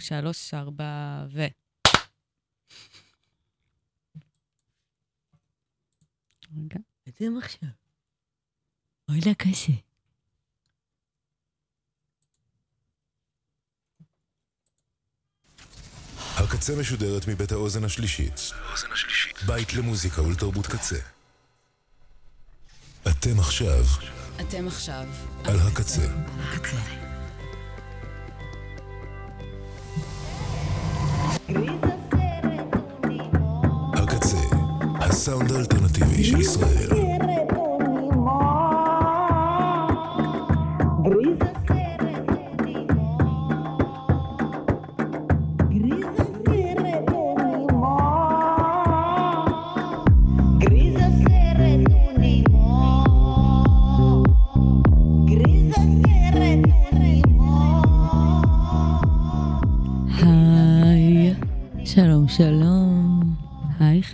שלוש, ארבע, ו... רגע. אתם עכשיו. אוי לה קשה. הקצה משודרת מבית האוזן השלישית. בית למוזיקה ולתרבות קצה. אתם עכשיו אתם עכשיו. על הקצה. הקצה. הקצה, הסאונד האלטרנטיבי של ישראל.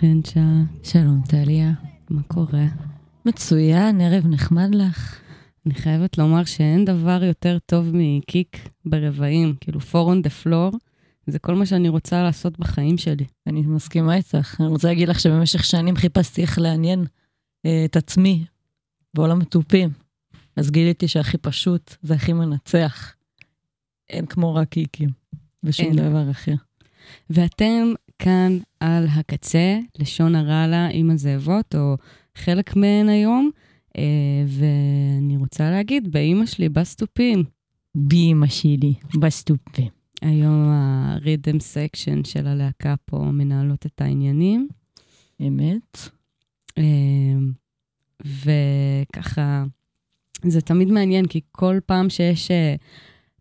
חנצ'ה, שלום, טליה. מה קורה? מצוין, ערב נחמד לך. אני חייבת לומר שאין דבר יותר טוב מקיק ברבעים, כאילו פור און דה פלור, זה כל מה שאני רוצה לעשות בחיים שלי. אני מסכימה איתך. אני רוצה להגיד לך שבמשך שנים חיפשתי איך לעניין אה, את עצמי בעולם התופים. אז גיליתי שהכי פשוט זה הכי מנצח. אין כמו רק קיקים, ושום אין. דבר אחר. ואתם כאן על הקצה, לשון הרע לה עם הזאבות, או חלק מהן היום, אה, ואני רוצה להגיד, באימא שלי, בס תופים. באמא שלי, בס תופים. היום ה rhythm section של הלהקה פה מנהלות את העניינים. אמת? אה, וככה, זה תמיד מעניין, כי כל פעם שיש אה,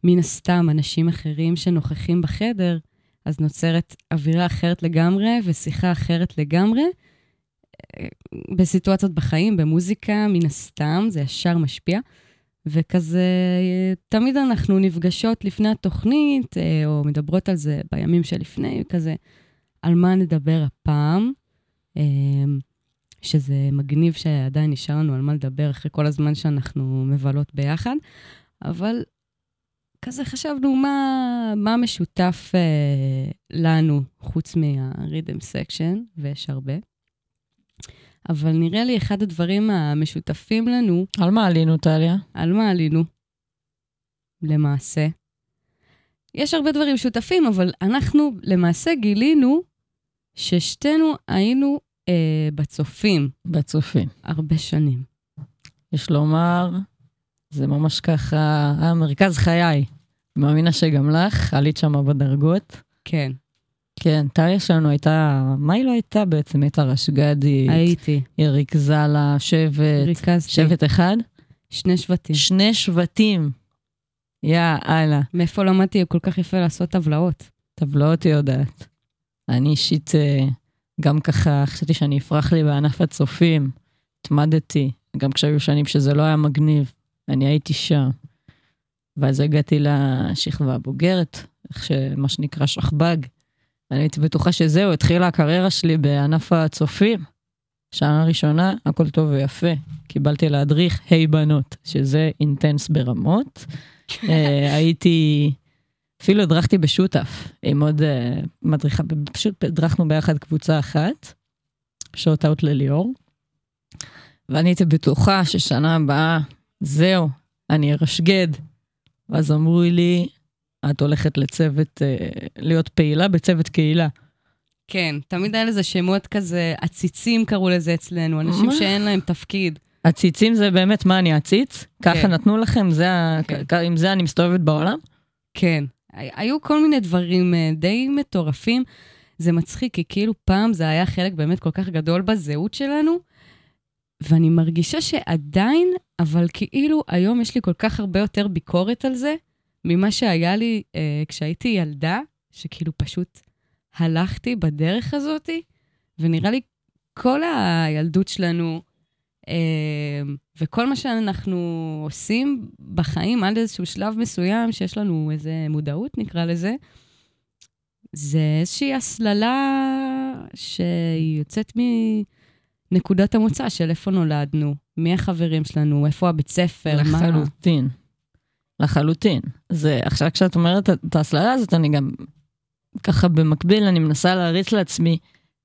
מן הסתם אנשים אחרים שנוכחים בחדר, אז נוצרת אווירה אחרת לגמרי ושיחה אחרת לגמרי. בסיטואציות בחיים, במוזיקה, מן הסתם, זה ישר משפיע. וכזה, תמיד אנחנו נפגשות לפני התוכנית, אה, או מדברות על זה בימים שלפני, כזה, על מה נדבר הפעם. אה, שזה מגניב שעדיין נשאר לנו על מה לדבר אחרי כל הזמן שאנחנו מבלות ביחד, אבל כזה חשבנו מה, מה משותף אה, לנו חוץ מה-rhythm section, ויש הרבה. אבל נראה לי אחד הדברים המשותפים לנו, על מה עלינו, טליה? על מה עלינו, למעשה. יש הרבה דברים משותפים, אבל אנחנו למעשה גילינו ששתינו היינו אה, בצופים בצופים. הרבה שנים. יש לומר, זה ממש ככה, היה מרכז חיי. מאמינה שגם לך, עלית שם בדרגות. כן, כן, טליה שלנו הייתה, מה היא לא הייתה בעצם? הייתה רשג"דית, הייתי, היא ריכזה לה שבט, ריכזתי שבט אחד? שני שבטים. שני שבטים. יא אללה, מאיפה למדתי כל כך יפה לעשות טבלאות? טבלאות היא יודעת. אני אישית אה, גם ככה חשבתי שאני אפרח לי בענף הצופים, התמדתי, גם כשהיו שנים שזה לא היה מגניב, אני הייתי שם. ואז הגעתי לשכבה הבוגרת, איך שמה שנקרא שכב"ג. אני הייתי בטוחה שזהו, התחילה הקריירה שלי בענף הצופים. שנה ראשונה, הכל טוב ויפה. קיבלתי להדריך היי בנות, שזה אינטנס ברמות. אה, הייתי, אפילו הדרכתי בשותף עם עוד אה, מדריכה, פשוט הדרכנו ביחד קבוצה אחת, שוט אאוט לליאור. ואני הייתי בטוחה ששנה הבאה, זהו, אני ארשגד. ואז אמרו לי, את הולכת לצוות, אה, להיות פעילה בצוות קהילה. כן, תמיד היה לזה שמות כזה, עציצים קראו לזה אצלנו, אנשים מה? שאין להם תפקיד. עציצים זה באמת מה אני? ככה כן. נתנו לכם? זה ה... כן. כ- עם זה אני מסתובבת בעולם? כן, הי- היו כל מיני דברים אה, די מטורפים. זה מצחיק, כי כאילו פעם זה היה חלק באמת כל כך גדול בזהות שלנו, ואני מרגישה שעדיין, אבל כאילו היום יש לי כל כך הרבה יותר ביקורת על זה, ממה שהיה לי אה, כשהייתי ילדה, שכאילו פשוט הלכתי בדרך הזאת, ונראה לי כל הילדות שלנו, אה, וכל מה שאנחנו עושים בחיים עד איזשהו שלב מסוים, שיש לנו איזה מודעות, נקרא לזה, זה איזושהי הסללה שהיא יוצאת מנקודת המוצא של איפה נולדנו, מי החברים שלנו, איפה הבית ספר, מה... לחלוטין. לחלוטין. זה, עכשיו כשאת אומרת את ההסללה הזאת, אני גם ככה במקביל, אני מנסה להריץ לעצמי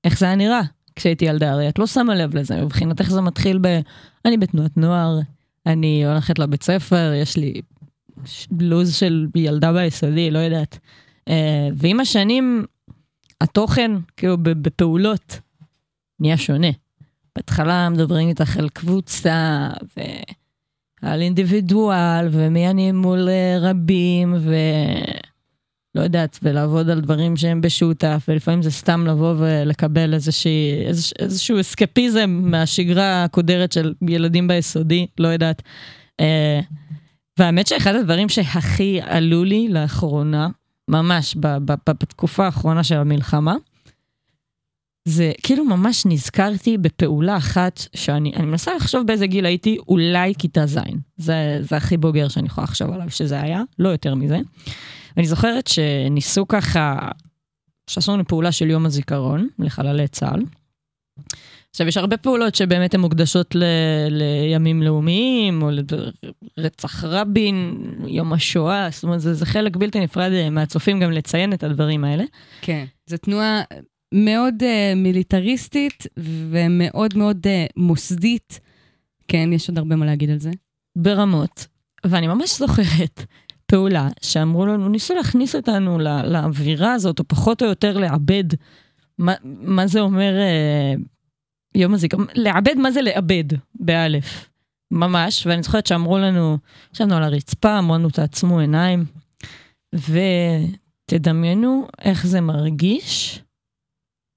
איך זה היה נראה כשהייתי ילדה, הרי את לא שמה לב לזה, מבחינתך זה מתחיל ב... אני בתנועת נוער, אני הולכת לבית ספר, יש לי לו"ז של ילדה ביסודי, לא יודעת. אה, ועם השנים, התוכן, כאילו בפעולות, נהיה שונה. בהתחלה מדברים איתך על קבוצה, ועל אינדיבידואל, ומי אני מול אה, רבים, ולא יודעת, ולעבוד על דברים שהם בשותף, ולפעמים זה סתם לבוא ולקבל איזושהי, איזוש, איזשהו אסקפיזם מהשגרה הקודרת של ילדים ביסודי, לא יודעת. אה, והאמת שאחד הדברים שהכי עלו לי לאחרונה, ממש בתקופה האחרונה של המלחמה, זה כאילו ממש נזכרתי בפעולה אחת שאני אני מנסה לחשוב באיזה גיל הייתי, אולי כיתה ז'. זה, זה הכי בוגר שאני יכולה לחשוב עליו שזה היה, לא יותר מזה. אני זוכרת שניסו ככה, שעשו לנו פעולה של יום הזיכרון לחללי צה"ל. עכשיו, יש הרבה פעולות שבאמת הן מוקדשות ל, לימים לאומיים, או לרצח רבין, יום השואה, זאת אומרת, זה, זה חלק בלתי נפרד מהצופים גם לציין את הדברים האלה. כן, זו תנועה מאוד uh, מיליטריסטית ומאוד מאוד uh, מוסדית. כן, יש עוד הרבה מה להגיד על זה. ברמות. ואני ממש זוכרת פעולה שאמרו לנו, ניסו להכניס אותנו לא, לאווירה הזאת, או פחות או יותר לעבד מה, מה זה אומר uh, יום הזיכרון, לעבד מה זה לעבד, באלף. ממש, ואני זוכרת שאמרו לנו, ישבנו על הרצפה, אמרו לנו, תעצמו עיניים, ותדמיינו איך זה מרגיש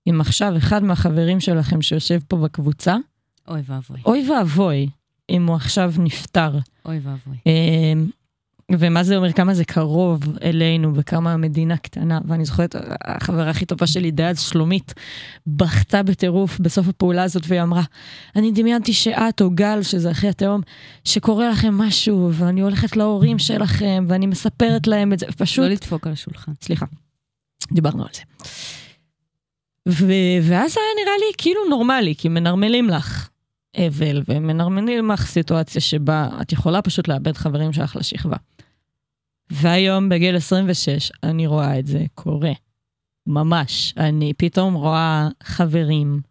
אם עכשיו אחד מהחברים שלכם שיושב פה בקבוצה, אוי ואבוי. אוי ואבוי, אם הוא עכשיו נפטר. אוי ואבוי. אמ, ומה זה אומר, כמה זה קרוב אלינו וכמה המדינה קטנה. ואני זוכרת, החברה הכי טובה שלי דאז, שלומית, בכתה בטירוף בסוף הפעולה הזאת והיא אמרה, אני דמיינתי שאת או גל, שזה אחי התהום, שקורה לכם משהו ואני הולכת להורים שלכם ואני מספרת להם את זה, פשוט... לא לדפוק על השולחן. סליחה, דיברנו על זה. ו- ואז היה נראה לי כאילו נורמלי, כי מנרמלים לך אבל, ומנרמלים לך סיטואציה שבה את יכולה פשוט לאבד חברים שלך לשכבה. והיום, בגיל 26, אני רואה את זה קורה. ממש. אני פתאום רואה חברים.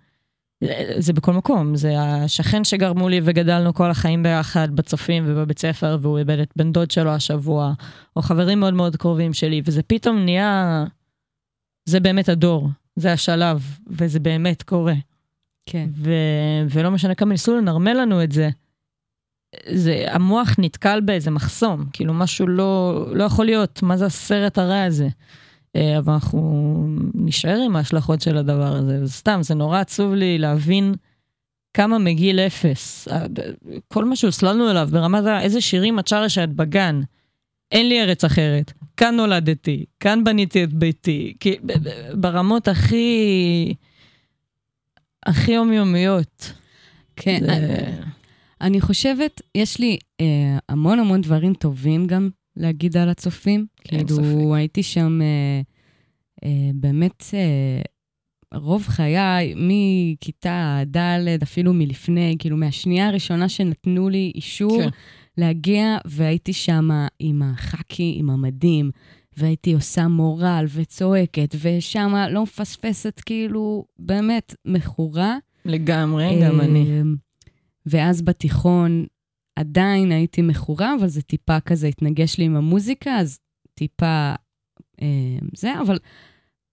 זה בכל מקום, זה השכן שגרמו לי וגדלנו כל החיים ביחד בצופים ובבית ספר, והוא איבד את בן דוד שלו השבוע, או חברים מאוד מאוד קרובים שלי, וזה פתאום נהיה... זה באמת הדור. זה השלב, וזה באמת קורה. כן. ו- ולא משנה כמה ניסו לנרמל לנו את זה, זה, המוח נתקל באיזה מחסום, כאילו משהו לא, לא יכול להיות, מה זה הסרט הרע הזה? אה, אבל אנחנו נשאר עם ההשלכות של הדבר הזה, סתם, זה נורא עצוב לי להבין כמה מגיל אפס, כל מה שהוסללנו אליו ברמת איזה שירים את שרה שאת בגן, אין לי ארץ אחרת, כאן נולדתי, כאן בניתי את ביתי, כי ברמות הכי, הכי יומיומיות. כן, זה... אני, אני חושבת, יש לי אה, המון המון דברים טובים גם להגיד על הצופים. כן, כאילו, הייתי שם אה, אה, באמת אה, רוב חיי, מכיתה ד', אפילו מלפני, כאילו, מהשנייה הראשונה שנתנו לי אישור. כן. להגיע, והייתי שם עם החאקי, עם המדים, והייתי עושה מורל וצועקת, ושם לא מפספסת, כאילו, באמת מכורה. לגמרי, גם אני. אמ, ואז בתיכון עדיין הייתי מכורה, אבל זה טיפה כזה התנגש לי עם המוזיקה, אז טיפה אה, זה, אבל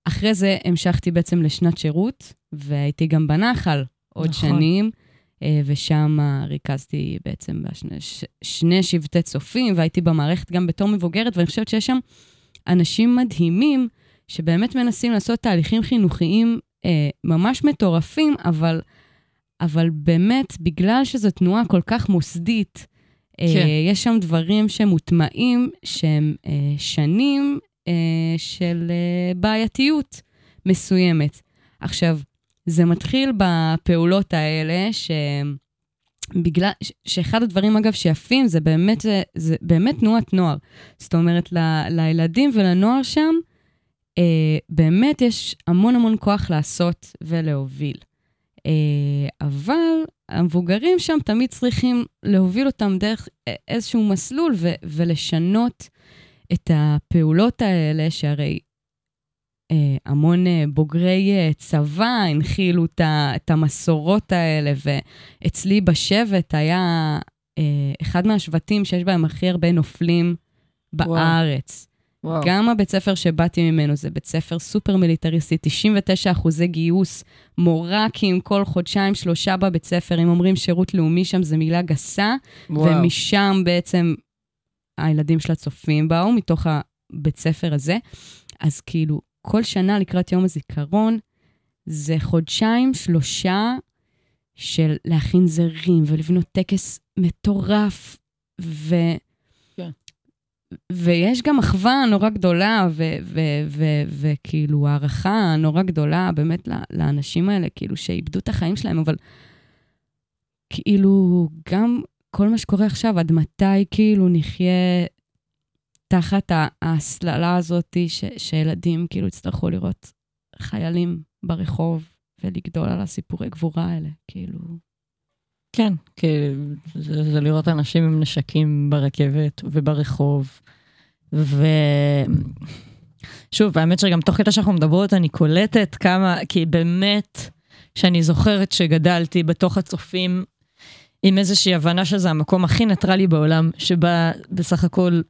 אחרי זה המשכתי בעצם לשנת שירות, והייתי גם בנחל עוד נכון. שנים. אה, ושם ריכזתי בעצם בשני שני שבטי צופים, והייתי במערכת גם בתור מבוגרת, ואני חושבת שיש שם אנשים מדהימים שבאמת מנסים לעשות תהליכים חינוכיים אה, ממש מטורפים, אבל, אבל באמת, בגלל שזו תנועה כל כך מוסדית, אה, כן. יש שם דברים שמוטמעים, שהם אה, שנים אה, של אה, בעייתיות מסוימת. עכשיו, זה מתחיל בפעולות האלה, שבגלל, שאחד הדברים, אגב, שיפים, זה באמת, זה, זה באמת תנועת נוער. זאת אומרת, ל, לילדים ולנוער שם, אה, באמת יש המון המון כוח לעשות ולהוביל. אבל המבוגרים שם תמיד צריכים להוביל אותם דרך איזשהו מסלול ו- ולשנות את הפעולות האלה, שהרי אה, המון אה, בוגרי אה, צבא הנחילו את המסורות האלה, ואצלי בשבט היה אחד מהשבטים שיש בהם הכי הרבה נופלים בארץ. וואו. גם הבית ספר שבאתי ממנו זה בית ספר סופר מיליטריסטי, 99 אחוזי גיוס, מורקים כל חודשיים, שלושה בבית ספר. אם אומרים שירות לאומי שם, זו מילה גסה, וואו. ומשם בעצם הילדים של הצופים באו, מתוך הבית ספר הזה. אז כאילו, כל שנה לקראת יום הזיכרון, זה חודשיים, שלושה של להכין זרים ולבנות טקס מטורף, ו... כן. ויש גם אחווה נורא גדולה, וכאילו הערכה נורא גדולה באמת לאנשים האלה, כאילו שאיבדו את החיים שלהם, אבל כאילו גם כל מה שקורה עכשיו, עד מתי כאילו נחיה תחת ההסללה הזאת ש, שילדים כאילו יצטרכו לראות חיילים ברחוב ולגדול על הסיפורי גבורה האלה, כאילו. כן, כי זה, זה לראות אנשים עם נשקים ברכבת וברחוב. ושוב, האמת שגם תוך כדי שאנחנו מדברות, אני קולטת כמה, כי באמת, שאני זוכרת שגדלתי בתוך הצופים עם איזושהי הבנה שזה המקום הכי ניטרלי בעולם, שבה בסך הכל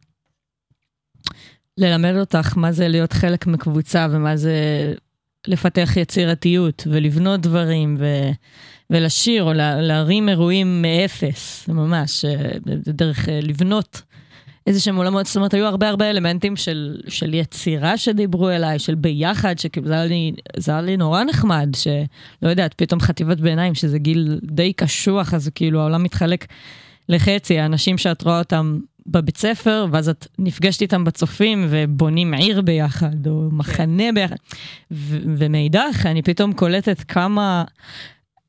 ללמד אותך מה זה להיות חלק מקבוצה ומה זה לפתח יצירתיות ולבנות דברים ו... ולשיר או לה... להרים אירועים מאפס, ממש, אה, דרך אה, לבנות איזה שהם עולמות, זאת אומרת, היו הרבה הרבה אלמנטים של, של יצירה שדיברו אליי, של ביחד, שכאילו זה היה לי, נורא נחמד, שלא יודעת, פתאום חטיבת ביניים, שזה גיל די קשוח, אז כאילו העולם מתחלק לחצי, האנשים שאת רואה אותם בבית ספר, ואז את נפגשת איתם בצופים ובונים עיר ביחד, או מחנה כן. ביחד. ומאידך, אני פתאום קולטת כמה...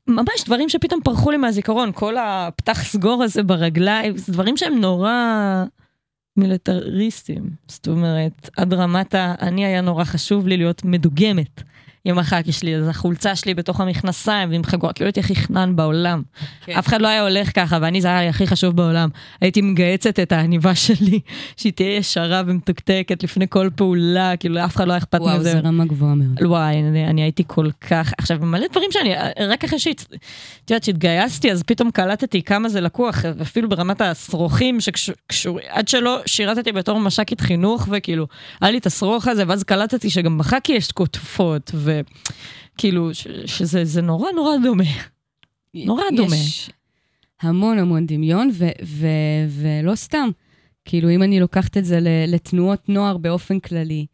ממש דברים שפתאום פרחו לי מהזיכרון, כל הפתח סגור הזה ברגליים, זה דברים שהם נורא מיליטריסטים. זאת אומרת, עד רמת ה... אני היה נורא חשוב לי להיות מדוגמת. יום אחר יש לי איזה חולצה שלי בתוך המכנסיים ועם חגורה, כאילו הייתי הכי חנן בעולם. כן. אף אחד לא היה הולך ככה, ואני, זה היה לי הכי חשוב בעולם. הייתי מגהצת את העניבה שלי, שהיא תהיה ישרה ומתוקתקת לפני כל פעולה, כאילו אף אחד לא היה אכפת מזה. וואו, זה רמה גבוהה מאוד. וואי, אני, אני הייתי כל כך, עכשיו, מלא דברים שאני, רק אחרי שהת... את יודעת, שהתגייסתי, אז פתאום קלטתי כמה זה לקוח, אפילו ברמת השרוכים, שקשור, עד שלא שירתתי בתור מש"קית חינוך, וכאילו, היה לי את השרוך הזה, ואז קלטתי שגם בחקי יש תקופות, וכאילו, שזה נורא נורא דומה. נורא יש דומה. יש המון המון דמיון, ו- ו- ולא סתם. כאילו, אם אני לוקחת את זה לתנועות נוער באופן כללי,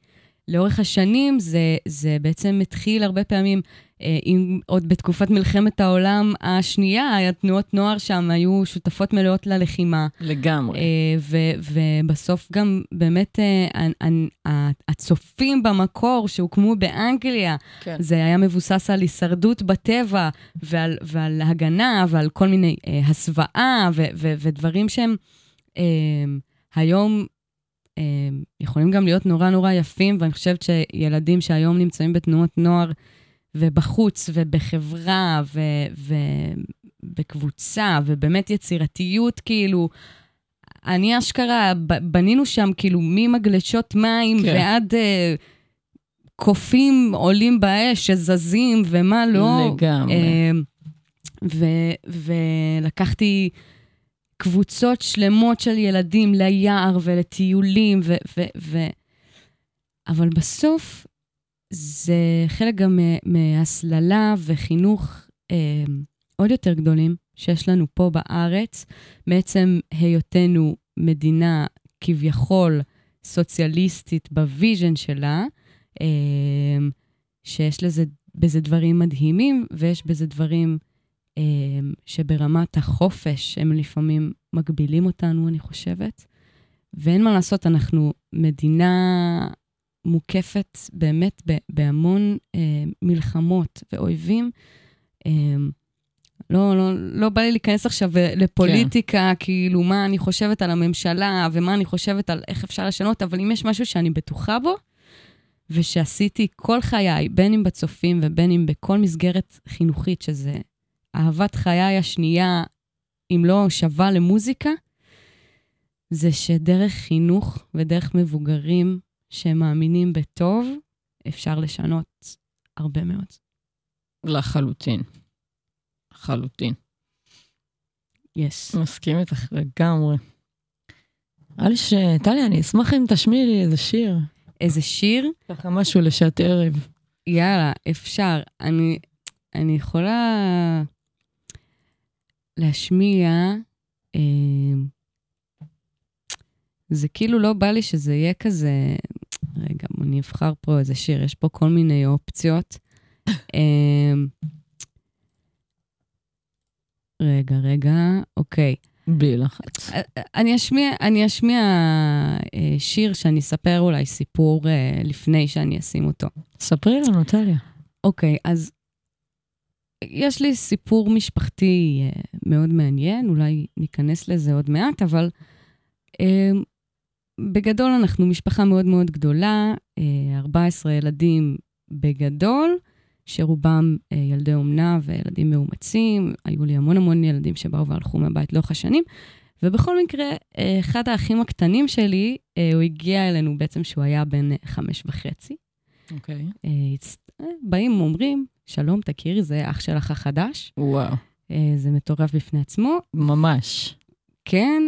לאורך השנים זה, זה בעצם התחיל הרבה פעמים אה, אם עוד בתקופת מלחמת העולם השנייה, התנועות נוער שם היו שותפות מלאות ללחימה. לגמרי. אה, ו- ובסוף גם באמת אה, הצופים במקור שהוקמו באנגליה, כן. זה היה מבוסס על הישרדות בטבע ועל, ועל הגנה ועל כל מיני הסוואה ו- ו- ודברים שהם היום יכולים גם להיות נורא נורא יפים, ואני חושבת שילדים שהיום נמצאים בתנועות נוער, ובחוץ, ובחברה, ובקבוצה, ובאמת יצירתיות, כאילו, אני אשכרה, בנינו שם כאילו ממגלשות מים כן. ועד uh, קופים עולים באש שזזים ומה לא. לגמרי. Uh, ולקחתי קבוצות שלמות של ילדים ליער ולטיולים, ו... ו, ו אבל בסוף זה חלק גם מהסללה וחינוך אה, עוד יותר גדולים שיש לנו פה בארץ, מעצם היותנו מדינה כביכול סוציאליסטית ב vision שלה, אה, שיש לזה, בזה דברים מדהימים, ויש בזה דברים שברמת החופש הם לפעמים מגבילים אותנו, אני חושבת. ואין מה לעשות, אנחנו מדינה מוקפת באמת בהמון אה, מלחמות ואויבים. אה, לא, לא, לא בא לי להיכנס עכשיו לפוליטיקה, כן. כאילו, מה אני חושבת על הממשלה ומה אני חושבת על איך אפשר לשנות, אבל אם יש משהו שאני בטוחה בו, ושעשיתי כל חיי, בין אם בצופים ובין אם בכל מסגרת חינוכית, שזה אהבת חיי השנייה, אם לא שווה למוזיקה, זה שדרך חינוך ודרך מבוגרים שמאמינים בטוב, אפשר לשנות הרבה מאוד. לחלוטין. לחלוטין. יש. מסכים איתך לגמרי. נראה לי ש... טליה, אני אשמח אם תשמיעי לי איזה שיר. איזה שיר? ככה משהו לשעת ערב. יאללה, אפשר. אני, אני יכולה להשמיע... אה, זה כאילו לא בא לי שזה יהיה כזה... רגע, אני אבחר פה איזה שיר, יש פה כל מיני אופציות. אה, רגע, רגע, אוקיי. בלי לחץ. אני אשמיע, אני אשמיע אה, שיר שאני אספר אולי סיפור אה, לפני שאני אשים אותו. ספרי לנו, טליה. אוקיי, אז יש לי סיפור משפחתי אה, מאוד מעניין, אולי ניכנס לזה עוד מעט, אבל אה, בגדול אנחנו משפחה מאוד מאוד גדולה, אה, 14 ילדים בגדול, שרובם אה, ילדי אומנה וילדים מאומצים, היו לי המון המון ילדים שבאו והלכו מהבית לאורך השנים, ובכל מקרה, אה, אחד האחים הקטנים שלי, אה, הוא הגיע אלינו בעצם שהוא היה בן אה, חמש וחצי. אוקיי. אה, הצ- אה, באים, אומרים, שלום, תכירי, זה אח שלך החדש. וואו. אה, זה מטורף בפני עצמו. ממש. כן,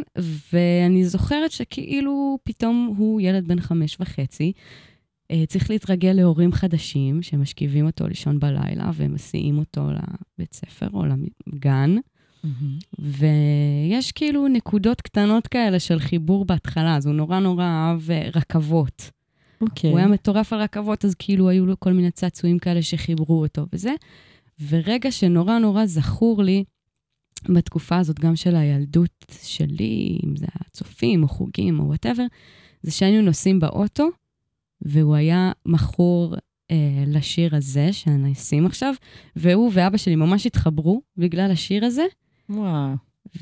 ואני זוכרת שכאילו פתאום הוא ילד בן חמש וחצי, אה, צריך להתרגל להורים חדשים שמשכיבים אותו לישון בלילה ומסיעים אותו לבית ספר או לגן, ויש כאילו נקודות קטנות כאלה של חיבור בהתחלה, אז הוא נורא נורא אהב אה, רכבות. אוקיי. הוא היה מטורף על רכבות, אז כאילו היו לו כל מיני צעצועים כאלה שחיברו אותו וזה. ורגע שנורא נורא זכור לי, בתקופה הזאת, גם של הילדות שלי, אם זה הצופים או חוגים או וואטאבר, זה שהיינו נוסעים באוטו, והוא היה מכור אה, לשיר הזה, שאני אשים עכשיו, והוא ואבא שלי ממש התחברו בגלל השיר הזה, וואו.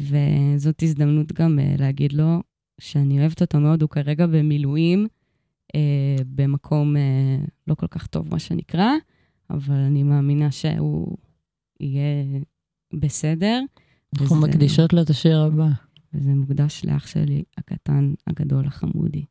וזאת הזדמנות גם אה, להגיד לו שאני אוהבת אותו מאוד, הוא כרגע במילואים, במקום אה, לא כל כך טוב, מה שנקרא, אבל אני מאמינה שהוא יהיה בסדר. אנחנו וזה- מקדישות לו את השיר הבא. וזה מוקדש לאח שלי הקטן, הגדול, החמודי.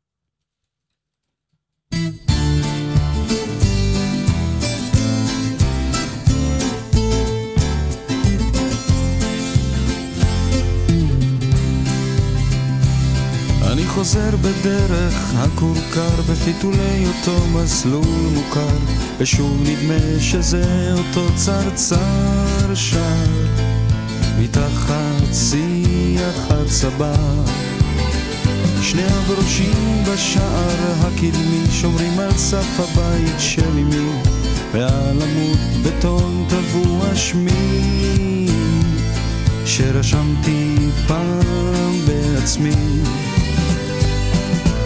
אני חוזר בדרך הכורכר בפיתולי אותו מסלול מוכר. ושוב נדמה שזה אותו צרצר שר. מתחת שיח הצבא. שני הברושים בשער הקדמי שומרים על סף הבית של אמי. ועל עמוד בטון טבוע שמי. שרשמתי פעם בעצמי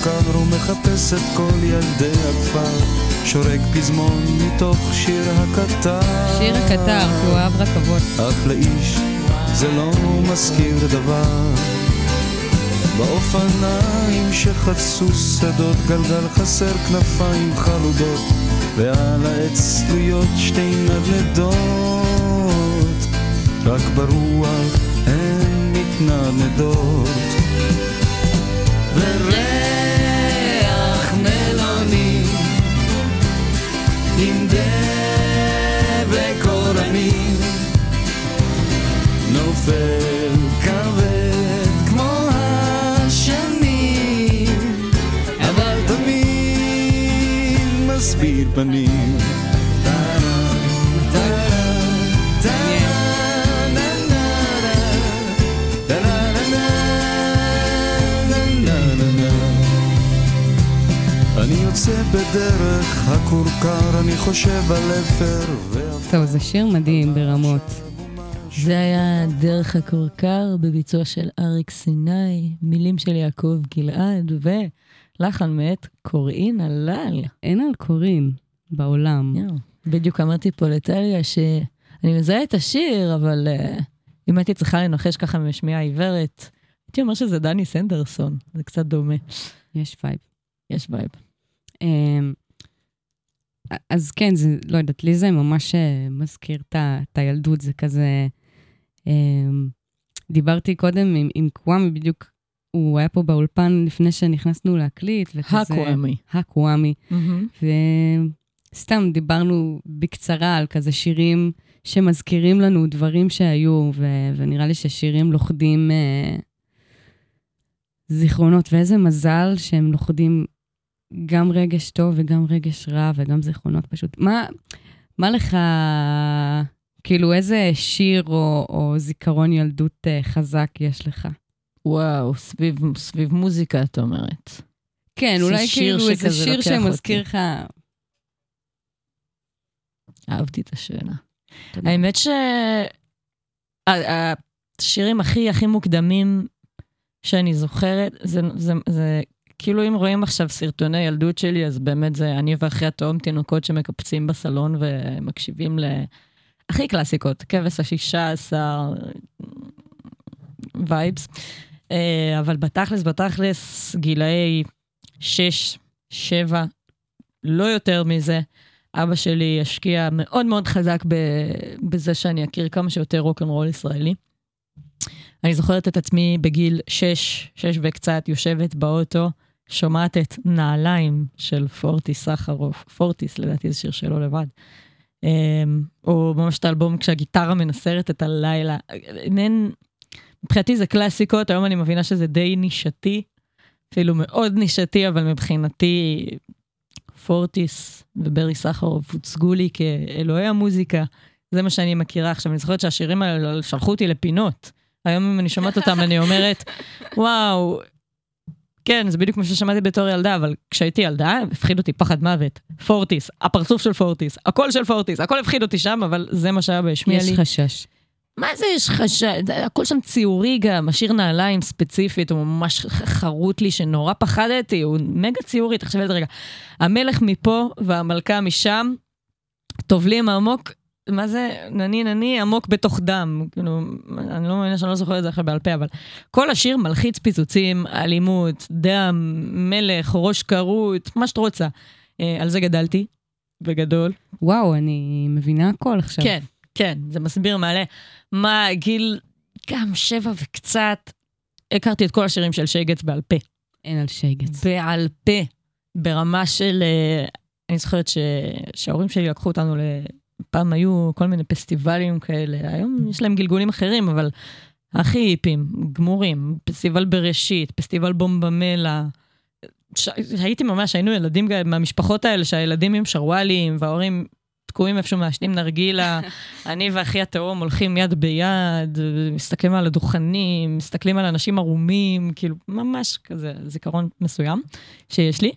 הכורכר ומחפש את כל ילדי הכפר. שורק פזמון מתוך שיר הקטר. שיר הקטר, כי הוא אהב רכבות. אך לאיש זה לא מזכיר דבר. באופניים שחצו שדות גלגל חסר כנפיים חלודות ועל העץ תלויות שתי נדנדות. רק ברוח הן מתנדנדות פנים. בדרך הכורכר, אני חושב על אפר טוב, זה שיר מדהים ברמות. זה היה דרך הכורכר בביצוע של אריק סיני, מילים של יעקב גלעד ולחן מאת קוראין הלל. אין על קוראין. בעולם. יואו. בדיוק אמרתי פה לטליה שאני מזהה את השיר, אבל uh, אם הייתי צריכה לנחש ככה משמיעה עיוורת, הייתי אומר שזה דני סנדרסון, זה קצת דומה. יש vibe. יש vibe. אמ, אז כן, זה, לא יודעת, לי זה ממש אה, מזכיר את הילדות, זה כזה... אמ, דיברתי קודם עם, עם קוואמי, בדיוק, הוא היה פה באולפן לפני שנכנסנו להקליט, וכזה... הקוואמי. הקוואמי. וסתם דיברנו בקצרה על כזה שירים שמזכירים לנו דברים שהיו, ו- ונראה לי ששירים לוכדים אה, זיכרונות, ואיזה מזל שהם לוכדים גם רגש טוב וגם רגש רע וגם זיכרונות פשוט. מה, מה לך, כאילו, איזה שיר או, או זיכרון ילדות אה, חזק יש לך? וואו, סביב, סביב מוזיקה, את אומרת. כן, אולי כאילו איזה שיר שמזכיר. לך... אהבתי את השאלה. תודה. האמת ש... ה- השירים הכי הכי מוקדמים שאני זוכרת, זה, זה, זה כאילו אם רואים עכשיו סרטוני ילדות שלי, אז באמת זה אני ואחי התאום תינוקות שמקפצים בסלון ומקשיבים ל... הכי קלאסיקות, כבש השישה עשר, וייבס. אה, אבל בתכלס, בתכלס, גילאי שש, שבע, לא יותר מזה. אבא שלי השקיע מאוד מאוד חזק בזה שאני אכיר כמה שיותר רוקנרול ישראלי. אני זוכרת את עצמי בגיל שש, שש וקצת, יושבת באוטו, שומעת את נעליים של פורטיס סחרוף, פורטיס לדעתי זה שיר שלו לבד. אמ, או ממש את האלבום כשהגיטרה מנסרת את הלילה. מעין, מבחינתי זה קלאסיקות, היום אני מבינה שזה די נישתי, אפילו מאוד נישתי, אבל מבחינתי פורטיס וברי סחרוף הוצגו לי כאלוהי המוזיקה. זה מה שאני מכירה עכשיו. אני זוכרת שהשירים האלה שלחו אותי לפינות. היום אם אני שומעת אותם אני אומרת, וואו, כן, זה בדיוק מה ששמעתי בתור ילדה, אבל כשהייתי ילדה, הפחיד אותי פחד מוות. פורטיס, הפרצוף של פורטיס, הקול של פורטיס, הכל הפחיד אותי שם, אבל זה מה שהיה והשמיע לי. יש חשש. מה זה יש חשד? הכל שם ציורי גם, השיר נעליים ספציפית, הוא ממש חרוט לי שנורא פחדתי, הוא מגה ציורי, תחשבי על זה רגע. המלך מפה והמלכה משם, טובלים עמוק, מה זה נני נני עמוק בתוך דם. כאילו, אני לא מאמינה שאני לא זוכרת את זה עכשיו בעל פה, אבל כל השיר מלחיץ פיצוצים, אלימות, דם, מלך, ראש כרות, מה שאת רוצה. אה, על זה גדלתי, בגדול. וואו, אני מבינה הכל עכשיו. כן, כן, זה מסביר מעלה. מה, גיל גם שבע וקצת, הכרתי את כל השירים של שייגץ בעל פה. אין על שייגץ. בעל פה, ברמה של... אה, אני זוכרת ש... שההורים שלי לקחו אותנו ל... פעם היו כל מיני פסטיבלים כאלה, היום יש להם גלגולים אחרים, אבל הכי היפים, גמורים, פסטיבל בראשית, פסטיבל בומבמלה. ש... הייתי ממש, היינו ילדים מהמשפחות האלה, שהילדים עם שרוואלים, וההורים תקועים איפשהו מעשנים נרגילה. אני ואחי התאום הולכים יד ביד, מסתכלים על הדוכנים, מסתכלים על אנשים ערומים, כאילו, ממש כזה זיכרון מסוים שיש לי.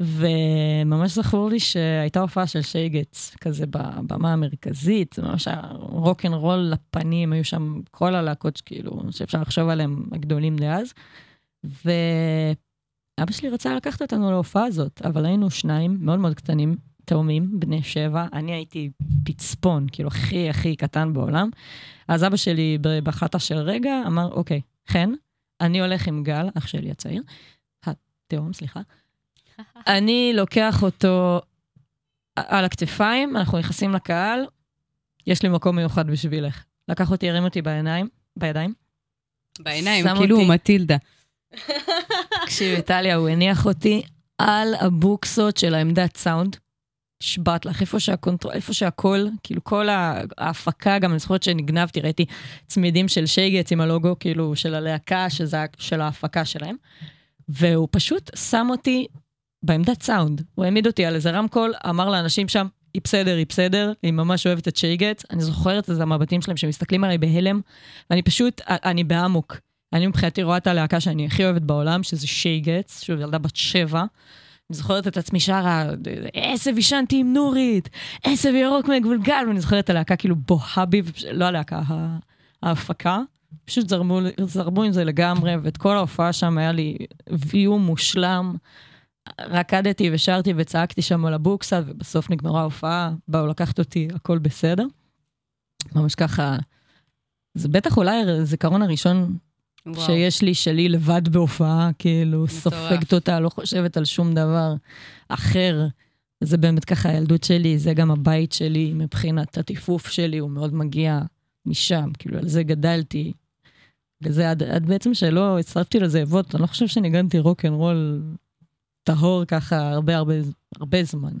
וממש זכור לי שהייתה הופעה של שייגץ, כזה בבמה המרכזית, ממש רוק אנד רול לפנים, היו שם כל הלהקות כאילו, שאפשר לחשוב עליהם הגדולים דאז. ואבא שלי רצה לקחת אותנו להופעה הזאת, אבל היינו שניים מאוד מאוד קטנים, תאומים, בני שבע, אני הייתי פצפון, כאילו הכי הכי קטן בעולם. אז אבא שלי בהחלטה של רגע אמר, אוקיי, חן, אני הולך עם גל, אח שלי הצעיר, התאום, סליחה. אני לוקח אותו על הכתפיים, אנחנו נכנסים לקהל, יש לי מקום מיוחד בשבילך. לקח אותי, הרים אותי בעיניים, בידיים. בעיניים, כאילו. הוא מטילדה. תקשיבי, טליה, הוא הניח אותי על הבוקסות של העמדת סאונד. נשבעת לך, איפה שה control, איפה שהכל, כאילו כל ההפקה, גם אני זוכרת שנגנבתי, ראיתי צמידים של שייגץ עם הלוגו, כאילו, של הלהקה, שזה של ההפקה שלהם. והוא פשוט שם אותי בעמדת סאונד. הוא העמיד אותי על איזה רמקול, אמר לאנשים שם, היא בסדר, היא בסדר, היא ממש אוהבת את שייגץ. אני זוכרת את המבטים שלהם שמסתכלים עליי בהלם, ואני פשוט, אני באמוק. אני מבחינתי רואה את הלהקה שאני הכי אוהבת בעולם, שזה שייגץ, שוב, ילדה בת שבע, אני זוכרת את עצמי שרה, עשב עישנתי עם נורית, עשב ירוק מגולגל, ואני זוכרת את הלהקה כאילו בוהה בי, לא הלהקה, ההפקה. פשוט זרמו, זרמו עם זה לגמרי, ואת כל ההופעה שם היה לי ויו מושלם. רקדתי ושרתי וצעקתי שם על הבוקסה, ובסוף נגמרה ההופעה, באו לקחת אותי, הכל בסדר. ממש ככה, זה בטח אולי הזיכרון הראשון וואו. שיש לי, שלי לבד בהופעה, כאילו, מטורף. סופגת אותה, לא חושבת על שום דבר אחר. זה באמת ככה הילדות שלי, זה גם הבית שלי מבחינת הטיפוף שלי, הוא מאוד מגיע משם, כאילו, על זה גדלתי. וזה עד, עד בעצם שלא הצטרפתי לזאבות, אני לא חושב שניגנתי רוק אנד רול טהור ככה הרבה הרבה הרבה זמן.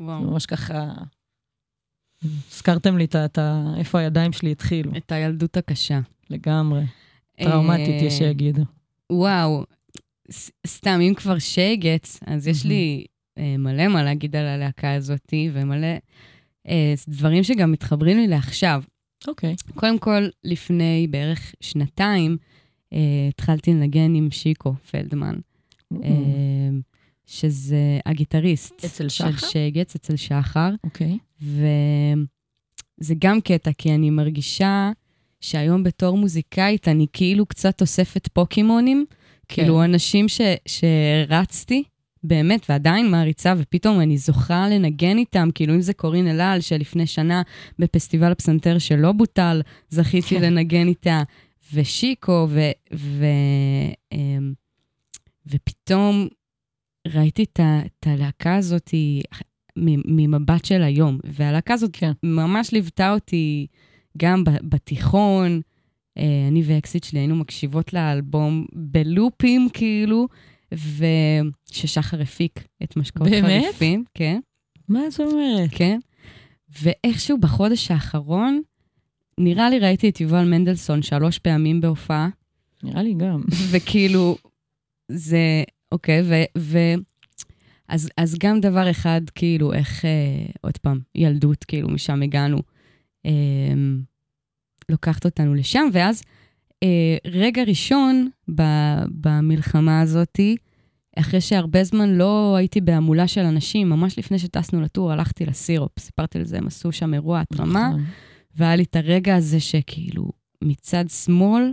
וואו. ממש ככה... הזכרתם לי את ה... איפה הידיים שלי התחילו. את הילדות הקשה. לגמרי. טראומטית, יש שיגידו. וואו, סתם, אם כבר שייגץ, אז יש לי אה, מלא מה להגיד על הלהקה הזאת, ומלא אה, דברים שגם מתחברים לי לעכשיו. אוקיי. קודם כל, לפני בערך שנתיים, אה, התחלתי לנגן עם שיקו פלדמן. שזה הגיטריסט. אצל שחר? של שייגץ, אצל שחר. אוקיי. וזה גם קטע, כי אני מרגישה שהיום בתור מוזיקאית אני כאילו קצת אוספת פוקימונים, כן. כאילו אנשים ש, שרצתי, באמת, ועדיין מעריצה, ופתאום אני זוכה לנגן איתם, כאילו אם זה קורין אלעל, שלפני שנה בפסטיבל הפסנתר שלא בוטל, זכיתי כן. לנגן איתה, ושיקו, ו... ו אמ, ופתאום ראיתי את, הלהקה הזאת ממבט של היום, והלהקה הזאת כן. ממש ליוותה אותי גם בתיכון. אה, אני ואקסיט שלי היינו מקשיבות לאלבום בלופים, כאילו, וששחר הפיק את משקאות חריפים. כן. מה זאת אומרת? כן. ואיכשהו בחודש האחרון, נראה לי ראיתי את יובל מנדלסון שלוש פעמים בהופעה. נראה לי גם. וכאילו, זה, אוקיי, ו... ו אז, אז גם דבר אחד, כאילו, איך, אה, עוד פעם, ילדות, כאילו, משם הגענו. אה, לוקחת אותנו לשם, ואז אה, רגע ראשון ב, במלחמה הזאתי, אחרי שהרבה זמן לא הייתי בהמולה של אנשים, ממש לפני שטסנו לטור, הלכתי לסירופ, סיפרתי על זה, הם עשו שם אירוע התרמה, נכון. והיה לי את הרגע הזה שכאילו, מצד שמאל,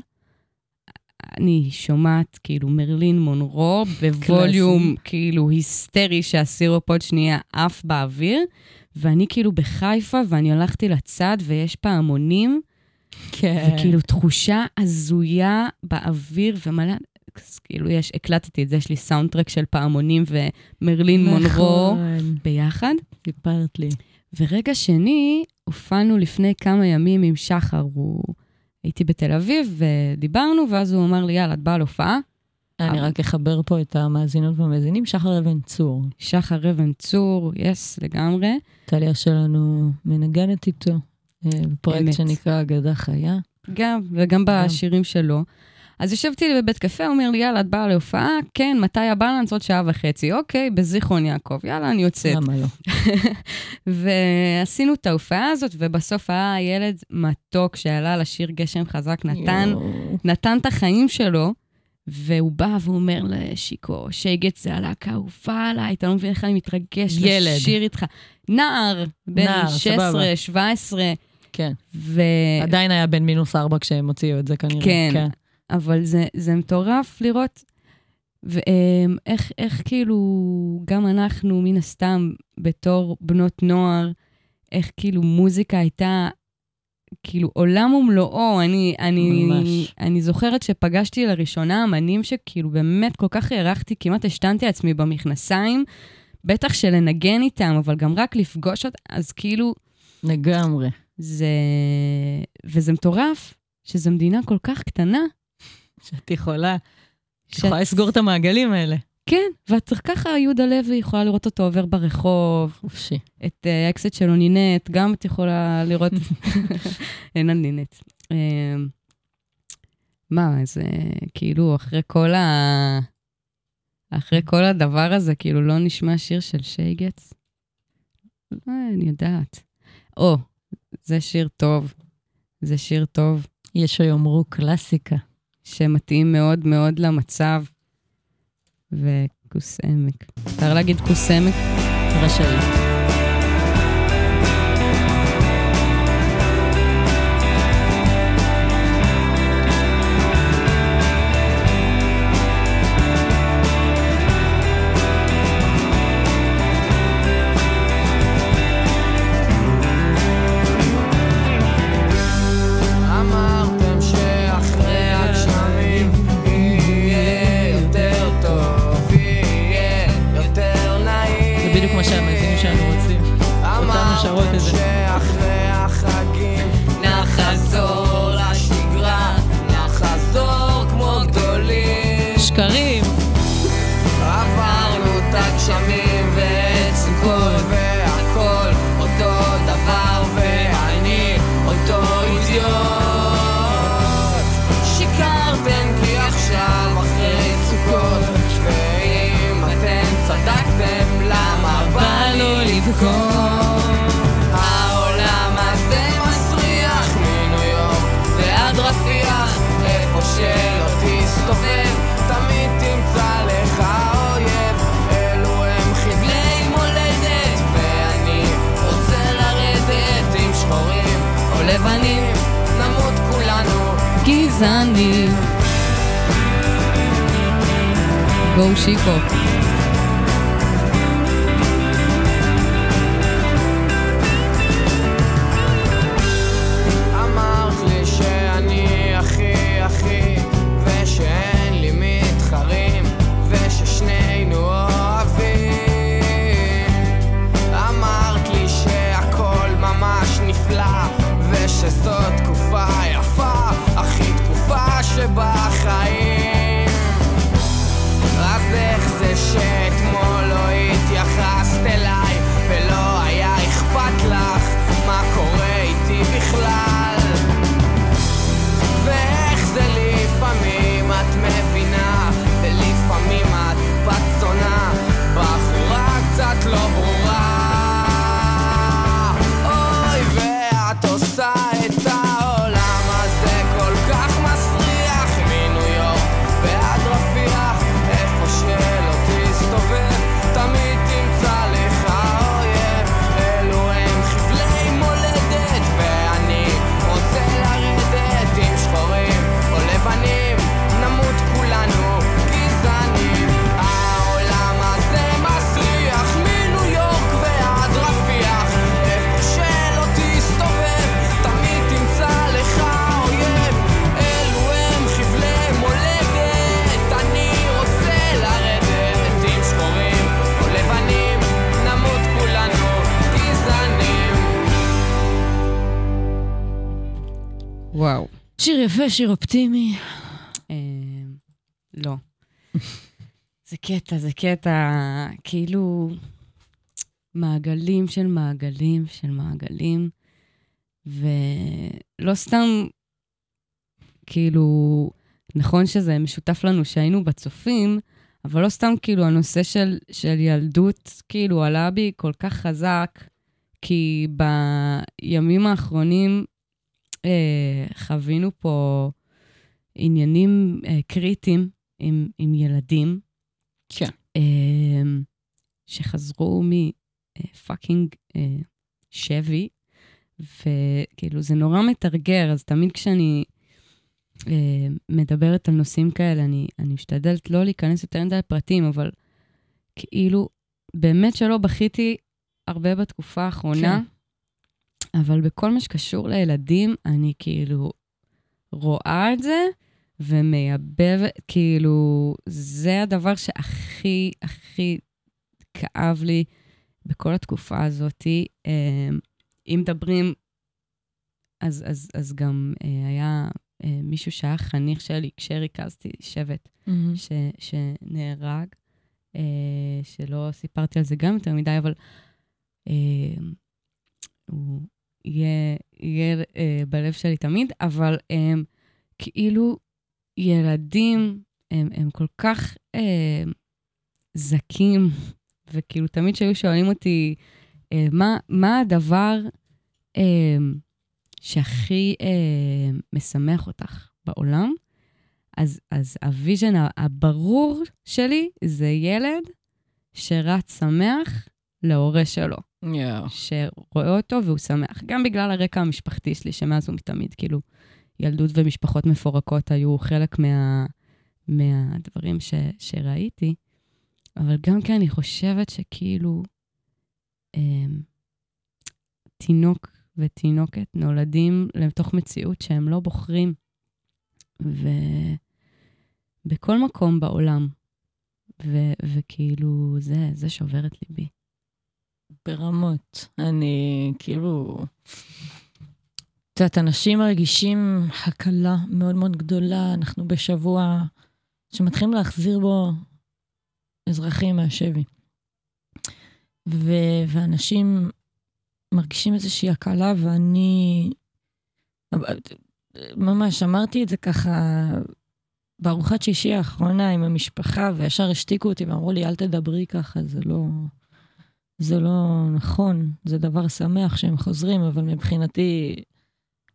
אני שומעת כאילו מרלין מונרו בווליום כאילו היסטרי שהסירופ עוד שנייה עף באוויר, ואני כאילו בחיפה ואני הלכתי לצד ויש פעמונים, כן. וכאילו תחושה הזויה באוויר ומלא, אז כאילו יש, הקלטתי את זה, יש לי סאונד טרק של פעמונים ומרלין נכון. מונרו ביחד. סיפרת לי. ורגע שני, הופענו לפני כמה ימים עם שחר, הוא... הייתי בתל אביב ודיברנו, ואז הוא אמר לי, יאללה, את באה להופעה? אני רק אחבר פה את המאזינות והמאזינים, שחר אבן צור. שחר אבן צור, יס, לגמרי. טליה שלנו מנגנת איתו, אה, בפרויקט שנקרא אגדה חיה. גם, וגם בשירים שלו. אז ישבתי לי בבית קפה, אומר לי, יאללה, את באה להופעה? כן, מתי הבלנס? עוד שעה וחצי. אוקיי, בזיכרון יעקב, יאללה, אני יוצאת. למה לא? ועשינו את ההופעה הזאת, ובסוף היה ילד מתוק שעלה לשיר גשם חזק, נתן, נתן את החיים שלו, והוא בא ואומר לשיקו, שייגט זה הלהקה האהובה עליי, אתה לא מבין איך אני מתרגש ילד. לשיר איתך. נער, בן 16, 17. כן. ו... עדיין היה בן מינוס ארבע כשהם הוציאו את זה כנראה. כן. כן. אבל זה, זה מטורף לראות ואיך איך כאילו גם אנחנו, מן הסתם, בתור בנות נוער, איך כאילו מוזיקה הייתה כאילו עולם ומלואו. אני, אני, ממש. אני זוכרת שפגשתי לראשונה אמנים שכאילו באמת כל כך הערכתי, כמעט השתנתי עצמי במכנסיים, בטח שלנגן איתם, אבל גם רק לפגוש אותם, אז כאילו... לגמרי. זה... וזה מטורף שזו מדינה כל כך קטנה, שאת יכולה, שאת יכולה לסגור את המעגלים האלה. כן, ואת ככה, יהודה לוי יכולה לראות אותו עובר ברחוב. חופשי. את האקסיט שלו נינט, גם את יכולה לראות... אין על נינט. אמ, מה, זה כאילו, אחרי כל ה... אחרי כל הדבר הזה, כאילו, לא נשמע שיר של שייגץ? לא, אני יודעת. או, זה שיר טוב. זה שיר טוב. יש שיאמרו קלאסיקה. שמתאים מאוד מאוד למצב, וכוס עמק. אפשר להגיד קוסמת? רשאית. שרות את זה. שאחרי החגים נחזור לשגרה, נחזור כמו גדולים. שקרים! עברנו את הגשמים ואת סוכות והכל אותו דבר ואני אותו אידיוט. שיקרתם כי עכשיו אחרי סוכות ואם אתם צדקתם למה בא לי לבכות? I need. Go Chico. שיר יפה, שיר אופטימי. אה, לא. זה קטע, זה קטע, כאילו מעגלים של מעגלים של מעגלים, ולא סתם, כאילו, נכון שזה משותף לנו שהיינו בצופים, אבל לא סתם, כאילו, הנושא של, של ילדות, כאילו, עלה בי כל כך חזק, כי בימים האחרונים חווינו פה עניינים אה, קריטיים עם, עם ילדים. כן. אה, שחזרו מפאקינג אה, שבי, וכאילו זה נורא מתרגר, אז תמיד כשאני אה, מדברת על נושאים כאלה, אני, אני משתדלת לא להיכנס יותר מדי לפרטים, אבל כאילו, באמת שלא בכיתי הרבה בתקופה האחרונה, כן. אבל בכל מה שקשור לילדים, אני כאילו רואה את זה ומייבבת, כאילו, זה הדבר שהכי, הכי כאב לי בכל התקופה הזאת. אה, אם מדברים, אז, אז, אז גם אה, היה אה, מישהו שהיה חניך שלי כשריכזתי שבט מהמם. ש, שנהרג, אה, שלא סיפרתי על זה גם יותר מדי, אבל הוא יהיה, יהיה אה, בלב שלי תמיד, אבל אה, כאילו ילדים הם, הם כל כך אה, זכים, וכאילו תמיד שהיו שואלים אותי, אה, מה, מה הדבר אה, שהכי אה, משמח אותך בעולם? אז, אז ה vision הברור שלי זה ילד שרץ שמח להורה שלו, יואו. שרואה אותו והוא שמח. גם בגלל הרקע המשפחתי שלי, שמאז ומתמיד, כאילו, ילדות ומשפחות מפורקות היו חלק מה, מהדברים ש, שראיתי, אבל גם כן אני חושבת שכאילו, אה, תינוק ותינוקת נולדים לתוך מציאות שהם לא בוחרים. ובכל מקום בעולם. ו- וכאילו, זה, זה שובר את ליבי. ברמות. אני כאילו... את יודעת, אנשים מרגישים הקלה מאוד מאוד גדולה. אנחנו בשבוע שמתחילים להחזיר בו אזרחים מהשבי. ו- ואנשים מרגישים איזושהי הקלה, ואני... ממש אמרתי את זה ככה בארוחת שישי האחרונה עם המשפחה, וישר השתיקו אותי ואמרו לי, אל תדברי ככה, זה לא... זה לא נכון, זה דבר שמח שהם חוזרים, אבל מבחינתי,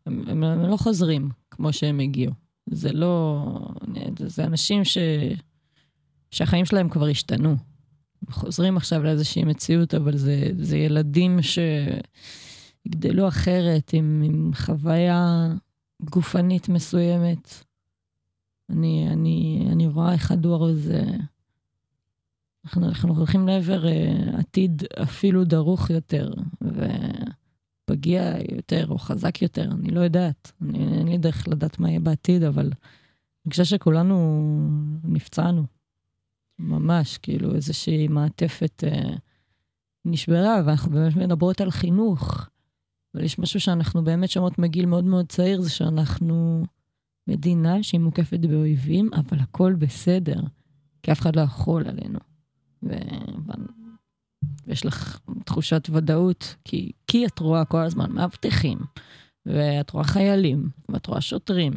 הם, הם, הם לא חוזרים כמו שהם הגיעו. זה לא... זה אנשים ש, שהחיים שלהם כבר השתנו. הם חוזרים עכשיו לאיזושהי מציאות, אבל זה, זה ילדים שיגדלו אחרת, עם, עם חוויה גופנית מסוימת. אני, אני, אני רואה איך הדור הזה... אנחנו, אנחנו הולכים לעבר uh, עתיד אפילו דרוך יותר, ופגיע יותר או חזק יותר, אני לא יודעת. אני, אין לי דרך לדעת מה יהיה בעתיד, אבל אני חושבת שכולנו נפצענו. ממש, כאילו איזושהי מעטפת uh, נשברה, ואנחנו באמת מדברות על חינוך. אבל יש משהו שאנחנו באמת שומעות מגיל מאוד מאוד צעיר, זה שאנחנו מדינה שהיא מוקפת באויבים, אבל הכל בסדר, כי אף אחד לא יכול עלינו. ויש לך תחושת ודאות, כי, כי את רואה כל הזמן מאבטחים, ואת רואה חיילים, ואת רואה שוטרים.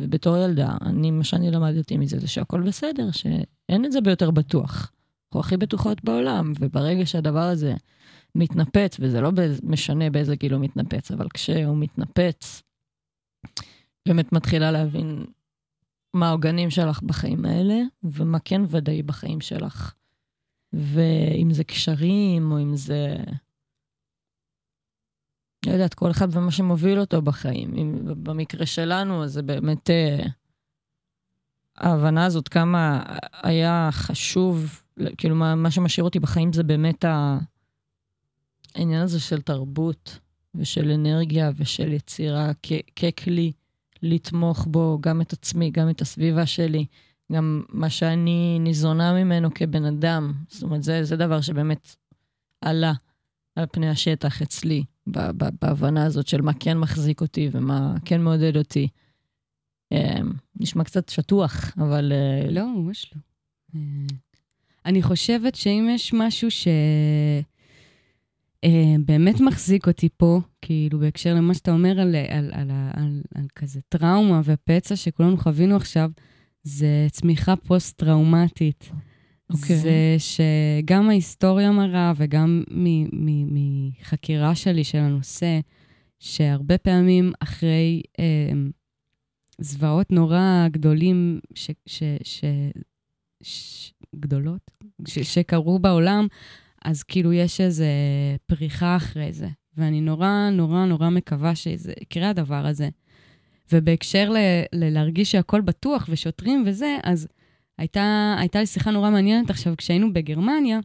ובתור ילדה, אני, מה שאני למדתי מזה זה שהכל בסדר, שאין את זה ביותר בטוח. אנחנו הכי בטוחות בעולם, וברגע שהדבר הזה מתנפץ, וזה לא משנה באיזה גיל הוא מתנפץ, אבל כשהוא מתנפץ, באמת מתחילה להבין מה העוגנים שלך בחיים האלה, ומה כן ודאי בחיים שלך. ואם זה קשרים, או אם זה... לא יודעת, כל אחד ומה שמוביל אותו בחיים. אם, במקרה שלנו, אז זה באמת... אה, ההבנה הזאת, כמה היה חשוב, כאילו, מה, מה שמשאיר אותי בחיים זה באמת. העניין הזה של תרבות ושל אנרגיה ושל יצירה ככלי לתמוך בו גם את עצמי, גם את הסביבה שלי, גם מה שאני ניזונה ממנו כבן אדם. זאת אומרת, זה, זה דבר שבאמת עלה על פני השטח אצלי, בהבנה הזאת של מה כן מחזיק אותי ומה כן מעודד אותי. אמ, נשמע קצת שטוח, אבל... אה, לא, ממש לא. אה, אני חושבת שאם יש משהו ש... אה, באמת מחזיק אותי פה, כאילו, בהקשר למה שאתה אומר על, על, על, על, על, על כזה טראומה ופצע שכולנו חווינו עכשיו, זה צמיחה פוסט-טראומטית. Okay. אוקיי. זה שגם ההיסטוריה מראה וגם מחקירה שלי של הנושא, שהרבה פעמים אחרי אה, זוועות נורא גדולים, ש, ש, ש, ש, גדולות, ש, שקרו בעולם, אז כאילו יש איזו פריחה אחרי זה. ואני נורא, נורא, נורא מקווה שזה יקרה הדבר הזה. ובהקשר ל, ל- להרגיש שהכל בטוח ושוטרים וזה, אז הייתה, הייתה לי שיחה נורא מעניינת עכשיו כשהיינו בגרמניה,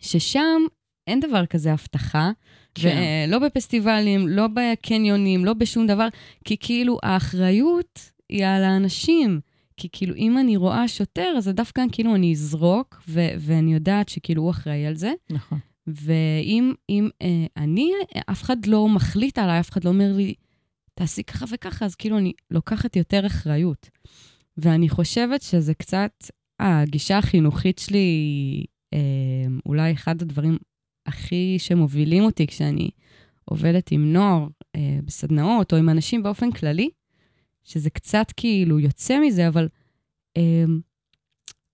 ששם אין דבר כזה הבטחה, כן. ולא בפסטיבלים, לא בקניונים, לא בשום דבר, כי כאילו האחריות היא על האנשים. כי כאילו, אם אני רואה שוטר, אז דווקא כאילו אני אזרוק, ו- ואני יודעת שכאילו הוא אחראי על זה. נכון. ואם אם, אה, אני, אף אחד לא מחליט עליי, אף אחד לא אומר לי, תעשי ככה וככה, אז כאילו אני לוקחת יותר אחריות. ואני חושבת שזה קצת, אה, הגישה החינוכית שלי היא אה, אולי אחד הדברים הכי שמובילים אותי כשאני עובדת עם נוער אה, בסדנאות, או עם אנשים באופן כללי, שזה קצת כאילו יוצא מזה, אבל אה,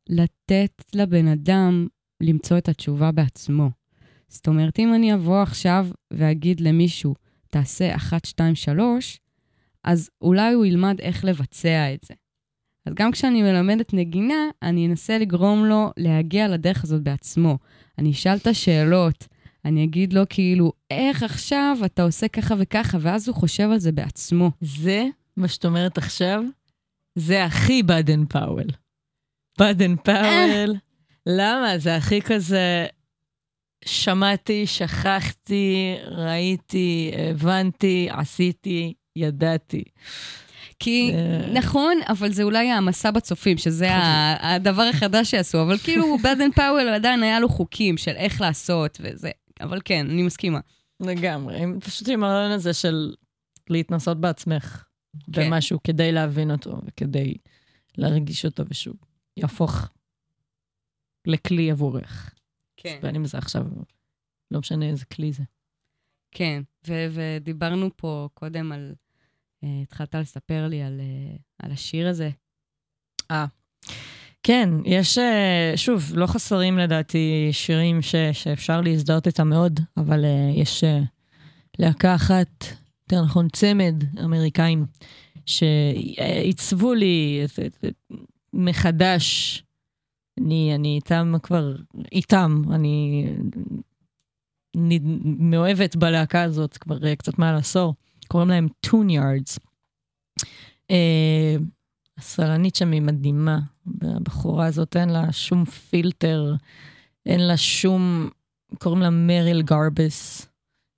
לתת לבן אדם למצוא את התשובה בעצמו. זאת אומרת, אם אני אבוא עכשיו ואגיד למישהו, תעשה 1, 2, 3, אז אולי הוא ילמד איך לבצע את זה. אז גם כשאני מלמדת נגינה, אני אנסה לגרום לו להגיע לדרך הזאת בעצמו. אני אשאל את השאלות, אני אגיד לו כאילו, איך עכשיו אתה עושה ככה וככה, ואז הוא חושב על זה בעצמו. זה, מה שאת אומרת עכשיו, זה הכי באדן פאוול. באדן פאוול, למה? זה הכי כזה, שמעתי, שכחתי, ראיתי, הבנתי, עשיתי, ידעתי. כי, אה. נכון, אבל זה אולי המסע בצופים, שזה הדבר החדש שעשו, אבל כאילו, באדן פאוול עדיין היה לו חוקים של איך לעשות וזה. אבל כן, אני מסכימה. לגמרי, פשוט עם הרעיון הזה של להתנסות בעצמך כן. במשהו כדי להבין אותו וכדי להרגיש אותו, ושהוא יהפוך לכלי עבורך. כן. בין אם זה עכשיו, לא משנה איזה כלי זה. כן, ו- ודיברנו פה קודם על... אה, התחלת לספר לי על, אה, על השיר הזה. כן, יש, אה, שוב, לא חסרים לדעתי שירים ש, שאפשר להזדהות איתם מאוד, אבל אה, יש אה, להקה אחת, יותר נכון צמד אמריקאים, שעיצבו לי את, את, את, מחדש. אני, אני איתם כבר, איתם, אני, אני מאוהבת בלהקה הזאת כבר אה, קצת מעל עשור. קוראים להם Tune-Yards. הסולנית שם היא מדהימה. הבחורה הזאת אין לה שום פילטר, אין לה שום, קוראים לה מריל גרבוס,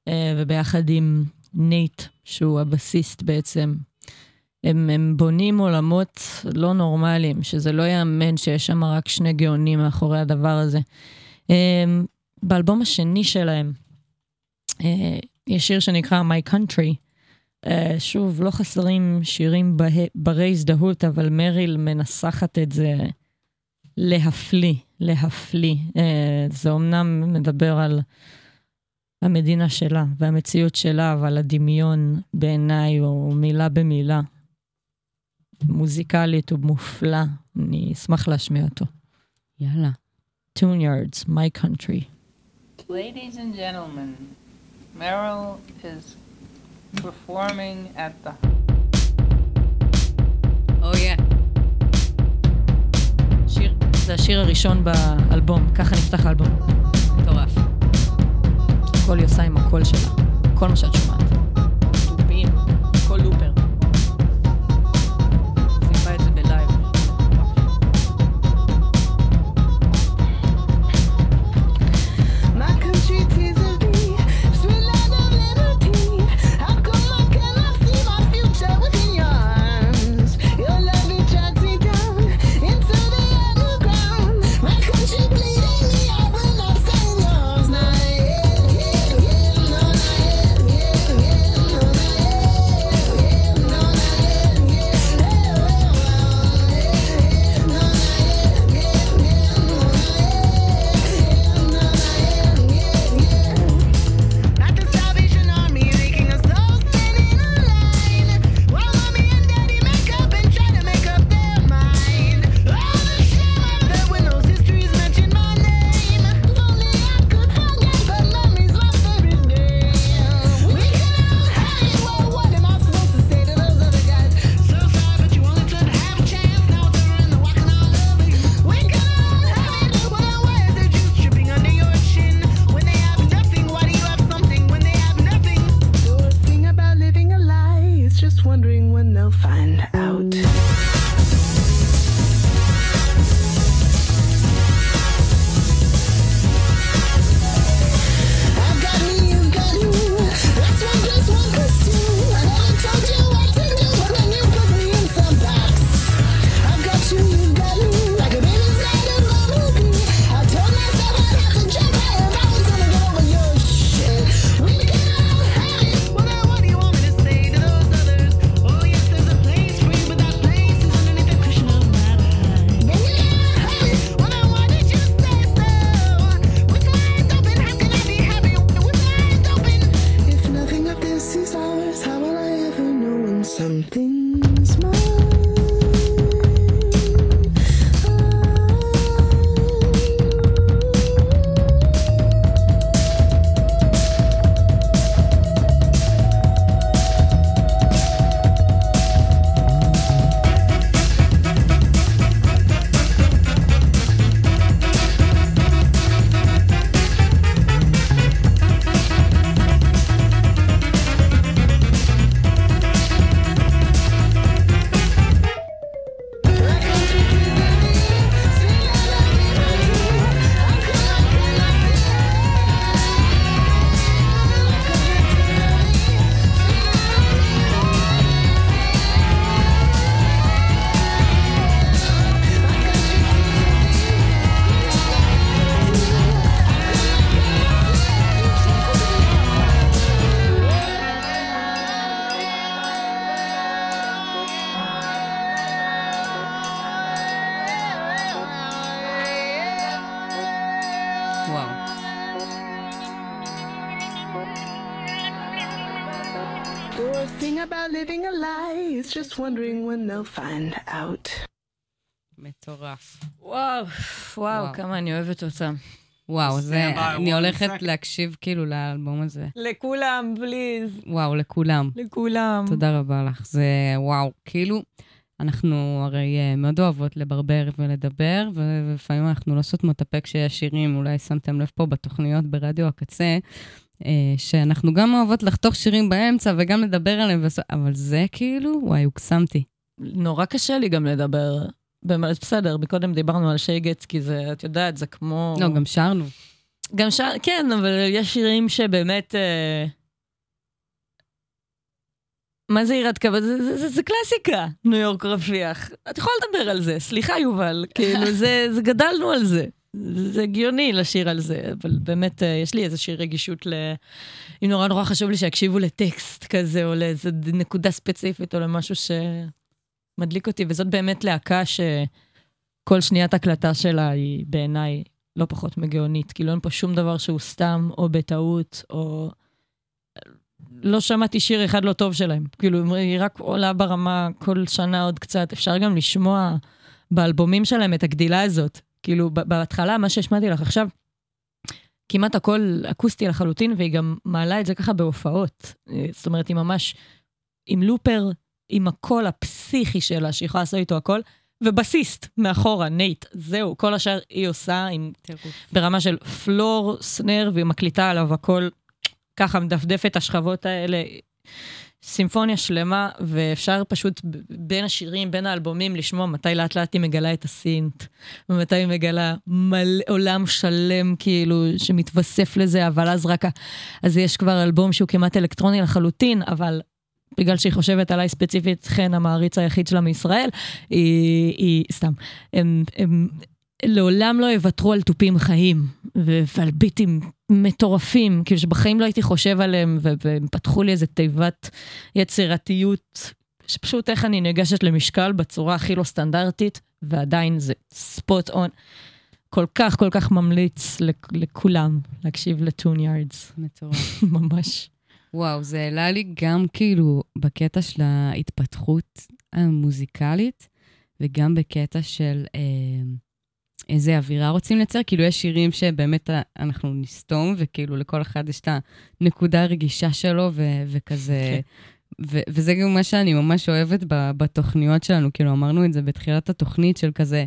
אה, וביחד עם נייט, שהוא הבסיסט בעצם, הם, הם בונים עולמות לא נורמליים, שזה לא ייאמן שיש שם רק שני גאונים מאחורי הדבר הזה. אה, באלבום השני שלהם, אה, יש שיר שנקרא My Country, Uh, שוב, לא חסרים שירים ברי הזדהות, אבל מריל מנסחת את זה להפליא, להפליא. זה אומנם מדבר על המדינה שלה והמציאות שלה, אבל הדמיון בעיניי הוא מילה במילה. מוזיקלית הוא מופלא, אני אשמח להשמיע אותו. יאללה. Tune Yards, My Country. Ladies and gentlemen, Meryl is performing at the אוי, שיר, זה השיר הראשון באלבום, ככה נפתח האלבום. מטורף. הכל היא עושה עם הקול שלה, כל מה שאת שומעת. מטורף. וואו, וואו, וואו. כמה אני אוהבת אותם. וואו, זה, by אני הולכת second. להקשיב כאילו לאלבום הזה. לכולם, פליז. וואו, לכולם. לכולם. תודה רבה לך. זה וואו, כאילו, אנחנו הרי אה, מאוד אוהבות לברבר ולדבר, ו- ולפעמים אנחנו לא סותמות את הפה כשיש שירים, אולי שמתם לב פה בתוכניות ברדיו הקצה, אה, שאנחנו גם אוהבות לחתוך שירים באמצע וגם לדבר עליהם. אבל זה כאילו, וואי, הוקסמתי. נורא קשה לי גם לדבר. באמת, בסדר, מקודם דיברנו על שייגץ, כי זה, את יודעת, זה כמו... לא, גם שרנו. גם ש... כן, אבל יש שירים שבאמת... אה... מה זה יראת כבוד? זה, זה, זה, זה קלאסיקה, ניו יורק רפיח. את יכולה לדבר על זה, סליחה יובל, כאילו, זה, זה גדלנו על זה. זה הגיוני לשיר על זה, אבל באמת, אה, יש לי איזושהי רגישות ל... אם נורא נורא חשוב לי שיקשיבו לטקסט כזה, או לאיזה נקודה ספציפית, או למשהו שמדליק אותי, וזאת באמת להקה שכל שניית הקלטה שלה היא בעיניי לא פחות מגאונית. כאילו אין פה שום דבר שהוא סתם, או בטעות, או... לא שמעתי שיר אחד לא טוב שלהם. כאילו, היא רק עולה ברמה כל שנה עוד קצת. אפשר גם לשמוע באלבומים שלהם את הגדילה הזאת. כאילו, בהתחלה, מה שהשמעתי לך עכשיו, כמעט הכל אקוסטי לחלוטין, והיא גם מעלה את זה ככה בהופעות. זאת אומרת, היא ממש עם looper, עם הקול הפסיכי שלה, שהיא יכולה לעשות איתו הכל, ובסיסט מאחורה, נייט. זהו, כל השאר היא עושה עם ברמה של floor, snare, והיא מקליטה עליו הכל ככה, מדפדף את השכבות האלה. סימפוניה שלמה, ואפשר פשוט בין השירים, בין האלבומים, לשמוע מתי לאט לאט היא מגלה את הסינט, ומתי היא מגלה מלא, עולם שלם, כאילו, שמתווסף לזה, אבל אז רק... אז יש כבר אלבום שהוא כמעט אלקטרוני לחלוטין, אבל בגלל שהיא חושבת עליי ספציפית, חן המעריץ היחיד שלה מישראל, היא, היא סתם, הם, הם לעולם לא יוותרו על תופים חיים ועל ביטים מטורפים, כאילו שבחיים לא הייתי חושב עליהם, והם פתחו לי איזה תיבת יצירתיות, שפשוט איך אני ניגשת למשקל בצורה הכי לא סטנדרטית, ועדיין זה ספוט און. כל כך כל כך ממליץ לכ- לכולם להקשיב לטון יארדס, מטורף. ממש. וואו, זה העלה לי גם כאילו בקטע של ההתפתחות המוזיקלית, וגם בקטע של אה, איזה אווירה רוצים לייצר. כאילו, יש שירים שבאמת ה- אנחנו נסתום, וכאילו לכל אחד יש את הנקודה הרגישה שלו, ו- וכזה... ו- וזה גם מה שאני ממש אוהבת בתוכניות שלנו, כאילו אמרנו את זה בתחילת התוכנית של כזה,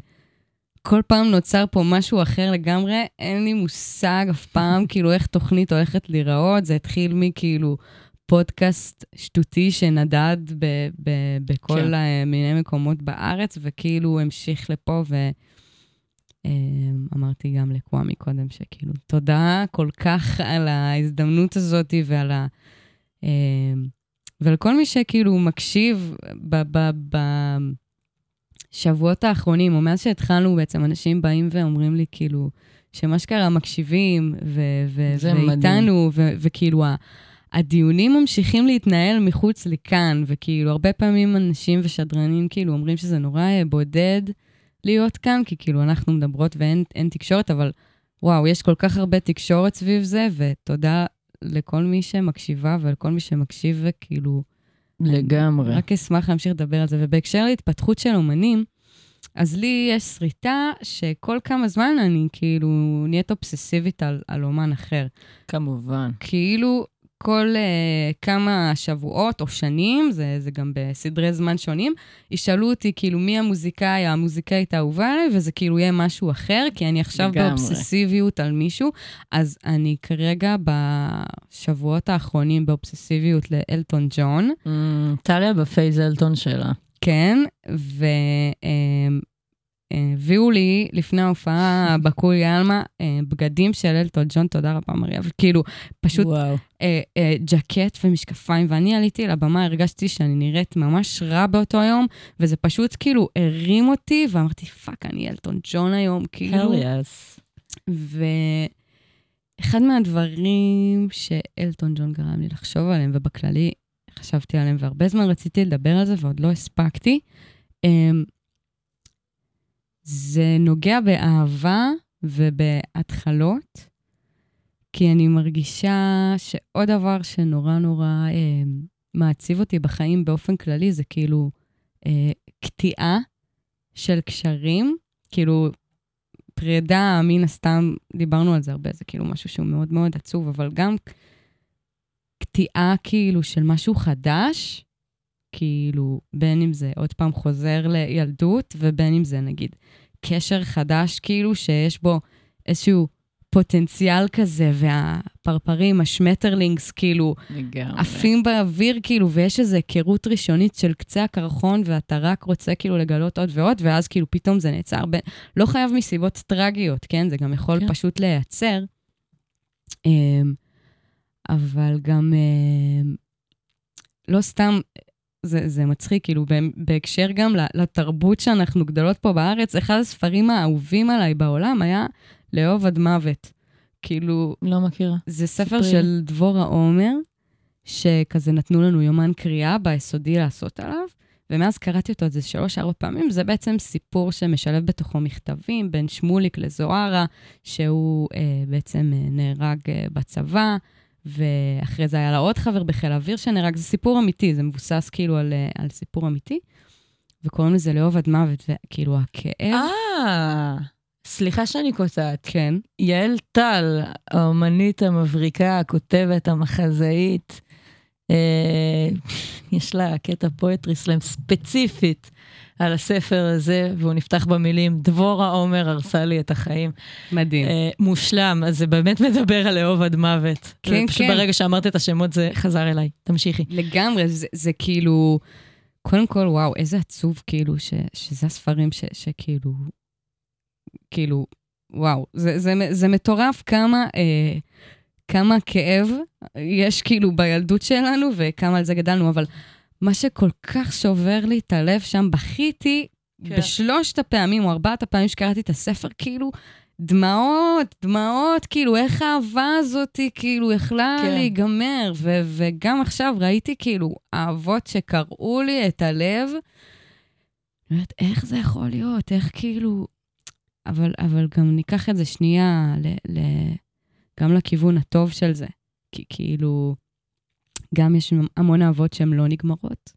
כל פעם נוצר פה משהו אחר לגמרי, אין לי מושג אף פעם כאילו איך תוכנית הולכת להיראות, זה התחיל מכאילו פודקאסט שטותי שנדד ב- ב- בכל כן. מיני מקומות בארץ, וכאילו המשיך לפה, ואמרתי גם לקוואמי קודם, שכאילו תודה כל כך על ההזדמנות הזאת ועל ה... אה, ולכל מי שכאילו מקשיב ב... ב, ב בשבועות האחרונים, או מאז שהתחלנו בעצם, אנשים באים ואומרים לי כאילו, שמה שקרה מקשיבים, ו- ו-. ואיתנו, ו- וכאילו הדיונים ממשיכים להתנהל מחוץ לכאן, וכאילו הרבה פעמים אנשים ושדרנים כאילו אומרים שזה נורא אה, בודד להיות כאן, כי כאילו אנחנו מדברות ואין אין תקשורת, אבל וואו, יש כל כך הרבה תקשורת סביב זה, ותודה לכל מי שמקשיבה ולכל מי שמקשיב, וכאילו... לגמרי. רק אשמח להמשיך לדבר על זה. ובהקשר להתפתחות של אומנים, אז לי יש שריטה שכל כמה זמן אני כאילו נהיית אובססיבית על, על אומן אחר. כמובן. כאילו כל uh, כמה שבועות או שנים, זה, זה גם בסדרי זמן שונים, ישאלו אותי כאילו מי המוזיקאי, המוזיקאית האהובה עליי, וזה כאילו יהיה משהו אחר, כי אני עכשיו לגמרי. באובססיביות על מישהו, אז אני כרגע בשבועות האחרונים באובססיביות לאלטון ג'ון. Mm, טליה ב phase אלטון שלה. כן, והביאו לי לפני ההופעה בקולי עלמא אה, בגדים של אלטון ג'ון, תודה רבה מריה, וכאילו פשוט. אה, אה, ג'קט ומשקפיים, ואני עליתי לבמה, הרגשתי שאני נראית ממש רע באותו יום, וזה פשוט כאילו הרים אותי, ואמרתי, fuck, אני אלטון ג'ון היום, כאילו. hell yes. ואחד מהדברים שאלטון ג'ון גרם לי לחשוב עליהם, ובכללי חשבתי עליהם, והרבה זמן רציתי לדבר על זה ועוד לא הספקתי, אמ, זה נוגע באהבה ובהתחלות, כי אני מרגישה שעוד דבר שנורא נורא אמ, מעציב אותי בחיים באופן כללי זה כאילו אה, קטיעה של קשרים, כאילו פרידה, מן הסתם, דיברנו על זה הרבה, זה כאילו משהו שהוא מאוד מאוד עצוב, אבל גם קטיעה כאילו של משהו חדש, כאילו, בין אם זה עוד פעם חוזר לילדות, ובין אם זה נגיד קשר חדש, כאילו, שיש בו איזשהו פוטנציאל כזה, והפרפרים, השמטרלינגס, כאילו, לגמרי. עפים באוויר, כאילו, ויש איזו היכרות ראשונית של קצה הקרחון, ואתה רק רוצה כאילו לגלות עוד ועוד, ואז כאילו פתאום זה נעצר. ב... לא חייב מסיבות טרגיות, כן? זה גם יכול כן. פשוט להיעצר. אמ, אבל גם אמ, לא סתם, זה, זה מצחיק, כאילו, בהקשר גם לתרבות שאנחנו גדלות פה בארץ, אחד הספרים האהובים עליי בעולם היה לאהוב עד מוות. כאילו, לא מכירה. זה ספר ספרי. של דבורה עומר, שכזה נתנו לנו יומן קריאה ביסודי לעשות עליו, ומאז קראתי אותו איזה שלוש-ארבע פעמים. זה בעצם סיפור שמשלב בתוכו מכתבים בין שמוליק לזוהרה, שהוא אה, בעצם אה, נהרג אה, בצבא, ואחרי זה היה לה עוד חבר בחיל האוויר שנהרג. זה סיפור אמיתי, זה מבוסס כאילו על, אה, על סיפור אמיתי, וקוראים לזה לאהוב עד מוות, וכאילו הכאב, אה, סליחה שאני קוטעת. כן, יעל טל, האומנית המבריקה, הכותבת, המחזאית, אה, יש לה קטע פואטרי סלאם ספציפית על הספר הזה, והוא נפתח במילים, דבורה עומר הרסה לי את החיים. מדהים. אה, מושלם, אז זה באמת מדבר על לאהוב עד מוות. כן, פשוט כן. ברגע שאמרת את השמות זה חזר אליי. תמשיכי. לגמרי, זה, זה כאילו, קודם כל, וואו, איזה עצוב, כאילו, ש, שזה הספרים ש, שכאילו, כאילו, וואו, זה, זה, זה מטורף כמה, אה, כמה כאב יש כאילו בילדות שלנו וכמה על זה גדלנו, אבל מה שכל כך שובר לי את הלב שם, בכיתי כן. בשלושת הפעמים או ארבעת הפעמים שקראתי את הספר, כאילו, דמעות, דמעות, כאילו, איך האהבה הזאת, כאילו, יכלה. כן. להיגמר. ו- וגם עכשיו ראיתי, כאילו, אהבות שקרעו לי את הלב. אני אומרת, איך זה יכול להיות? איך כאילו... אבל, אבל גם ניקח את זה שנייה ל- ל- גם לכיוון הטוב של זה. כי כאילו, גם יש המון אהבות שהן לא נגמרות,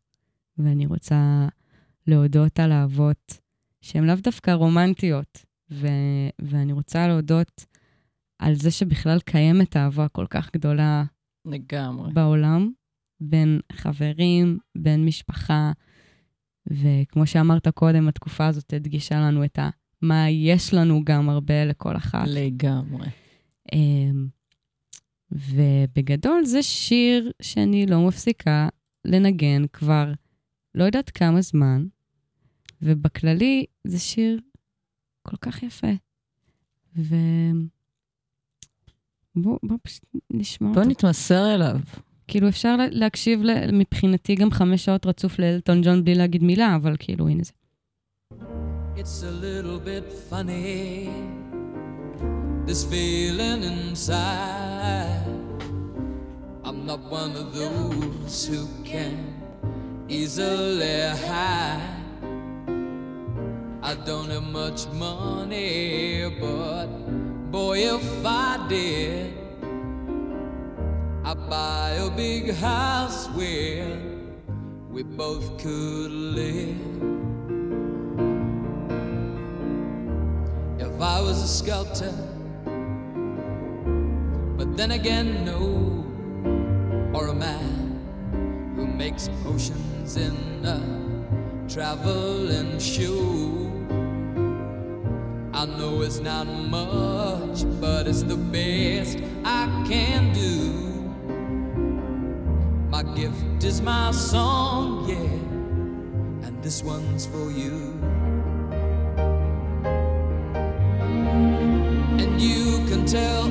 ואני רוצה להודות על אהבות שהן לאו דווקא רומנטיות, ו- ואני רוצה להודות על זה שבכלל קיימת אהבה כל כך גדולה לגמרי. בעולם, בין חברים, בין משפחה, וכמו שאמרת קודם, התקופה הזאת הדגישה לנו את ה... מה יש לנו גם הרבה לכל אחת. לגמרי. אמ, ובגדול זה שיר שאני לא מפסיקה לנגן כבר לא יודעת כמה זמן, ובכללי זה שיר כל כך יפה. ו... בוא, בוא פשוט נשמע בוא אותו. נתמסר אליו. כאילו, אפשר לה- להקשיב מבחינתי גם חמש שעות רצוף לאלטון ג'ון בלי להגיד מילה, אבל כאילו, הנה זה. It's a little bit funny, this feeling inside. I'm not one of those who can easily hide. I don't have much money, but boy, if I did, I'd buy a big house where we both could live. if I was a sculptor. But then again, no, or a man who makes potions in a traveling shoe. I know it's not much, but it's the best I can do. My gift is my song, yeah, and this one's for you. And you can tell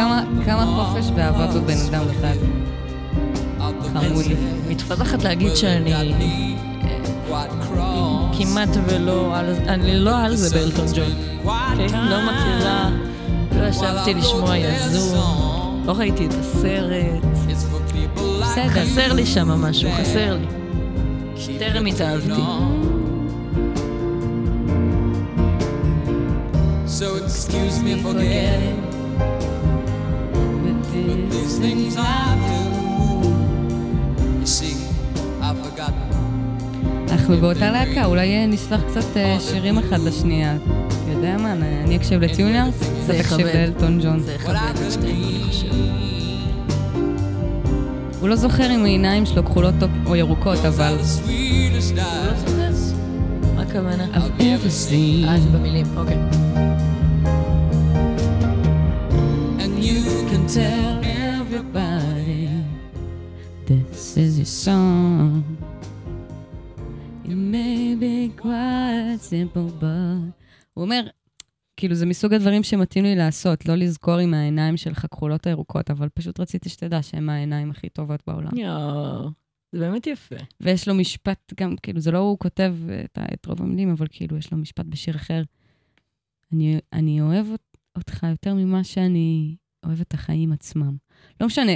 כמה, כמה חופש ואהבה בבן אדם אחד. חמוד. מתפתחת להגיד שאני אה, כמעט ולא, על- אני לא על זה באלטון ג'ון. אוקיי? לא מכירה, לא ישבתי לשמוע יזום, לא ראיתי את הסרט. בסדר. חסר לי שם משהו, חסר לי. טרם התאהבתי. So excuse me for forgetting these things I do. You see, I've forgotten. אנחנו באותה להקה, אולי אה, נשלח קצת אה, שירים אחד לשנייה. אתה יודע מה, אני אקשיב לטיוניארס, זה אתה תקשיב יכבד. לאלטון ג'ון. זה יכבד את אני חושבת. הוא לא זוכר אם העיניים שלו כחולות או- ירוקות, אבל... Eyes מה הכוונה? I've ever seen. אה, זה במילים, אוקיי. Tell everybody this is your song. It may be quite simple, but... הוא אומר, כאילו זה מסוג הדברים שמתאים לי לעשות, לא לזכור עם העיניים שלך כחולות הירוקות, אבל פשוט רציתי שתדע שהן העיניים הכי טובות בעולם. יואו, זה באמת יפה. ויש לו משפט גם, כאילו, זה לא הוא כותב את, את רוב המילים, אבל כאילו, יש לו משפט בשיר אחר. אני, אני אוהב אות- אותך יותר ממה שאני אוהב את החיים עצמם. לא משנה,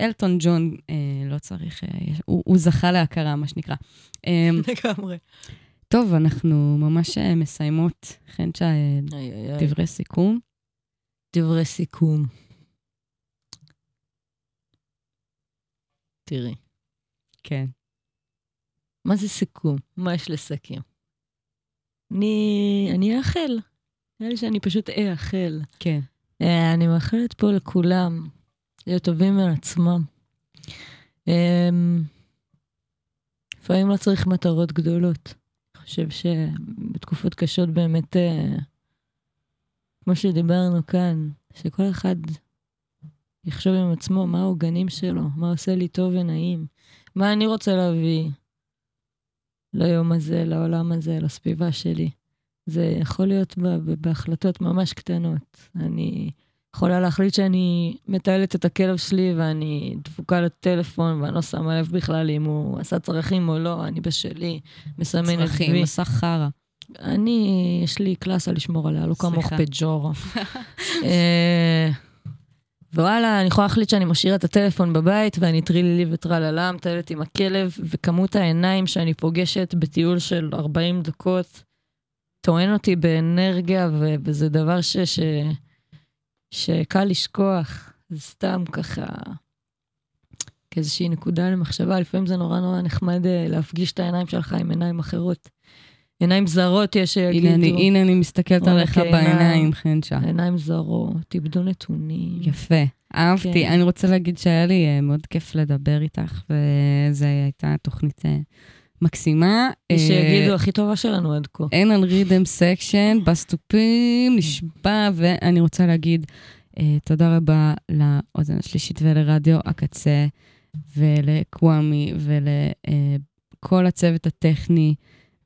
אלטון ג'ון אה, לא צריך, אה, הוא, הוא זכה להכרה, מה שנקרא. אה, לגמרי. טוב, אנחנו ממש אה, מסיימות. חנצ'ה, אה. דברי סיכום. דברי סיכום. תראי, כן. מה זה סיכום? מה יש לסכם? אני, אני אאחל. נראה לי שאני פשוט אאחל. כן. אה, אני מאחלת פה לכולם להיות טובים מעצמם. אמ, לפעמים לא צריך מטרות גדולות. אני חושב שבתקופות קשות באמת, אה, כמו שדיברנו כאן, שכל אחד יחשוב עם עצמו מה העוגנים שלו, מה עושה לי טוב ונעים, מה אני רוצה להביא ליום הזה, לעולם הזה, לסביבה שלי. זה יכול להיות בהחלטות ממש קטנות. אני יכולה להחליט שאני מטיילת את הכלב שלי ואני דפוקה לטלפון ואני לא שמה לב בכלל אם הוא עשה צרכים או לא, אני בשלי, מסמנת צרכים, וי. מסך חרא. אני, יש לי קלאסה לשמור עליה, לא כמוך. פג'ורו. אה, וואלה, אני יכולה להחליט שאני משאירה את הטלפון בבית ואני טרילילי וטרללה, מטיילת עם הכלב, וכמות העיניים שאני פוגשת בטיול של 40 דקות טוען אותי באנרגיה, וזה דבר ש- ש- שקל לשכוח. זה סתם ככה כאיזושהי נקודה למחשבה, לפעמים זה נורא נורא נחמד אה, להפגיש את העיניים שלך עם עיניים אחרות. עיניים זרות יש שיגידו. הנה אני, הנה אני מסתכלת אוקיי, עליך עיניים. בעיניים, חנצ'ה. עיניים זרות, איבדו נתונים. יפה, אהבתי. כן. אני רוצה להגיד שהיה לי אה, מאוד כיף לדבר איתך, וזו הייתה תוכנית אה, מקסימה. אה, שיגידו, הכי טובה שלנו עד כה. אין על rhythm section, בס תופים, נשבע, ואני רוצה להגיד אה, תודה רבה לאוזן השלישית ולרדיו הקצה, ולקוואמי, ולכל הצוות הטכני,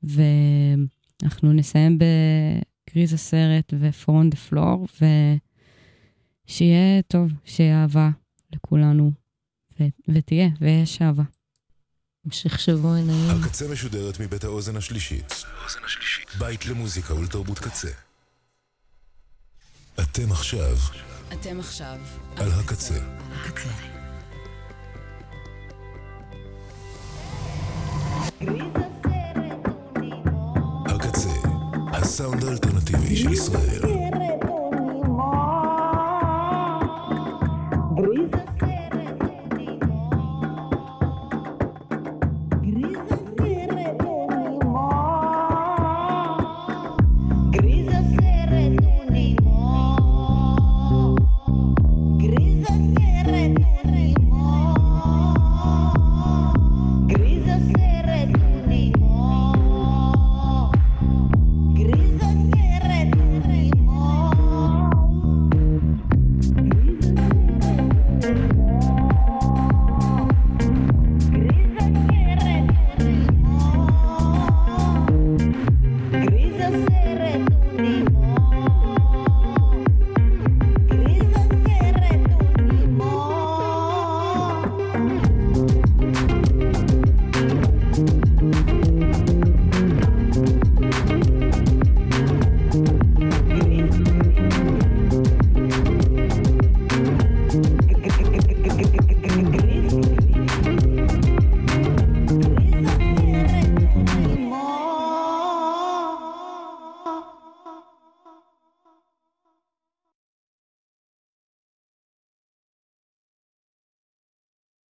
ואנחנו נסיים בגריז הסרט ופרון דה פלור, ושיהיה טוב, שיהיה אהבה לכולנו, ו- ותהיה, ויש אהבה. המשך שבוע נעים. הקצה משודרת מבית האוזן השלישית. בית למוזיקה ולתרבות קצה. אתם עכשיו אתם עכשיו על הקצה. הקצה. הקצה, הסאונד האלטרנטיבי של ישראל.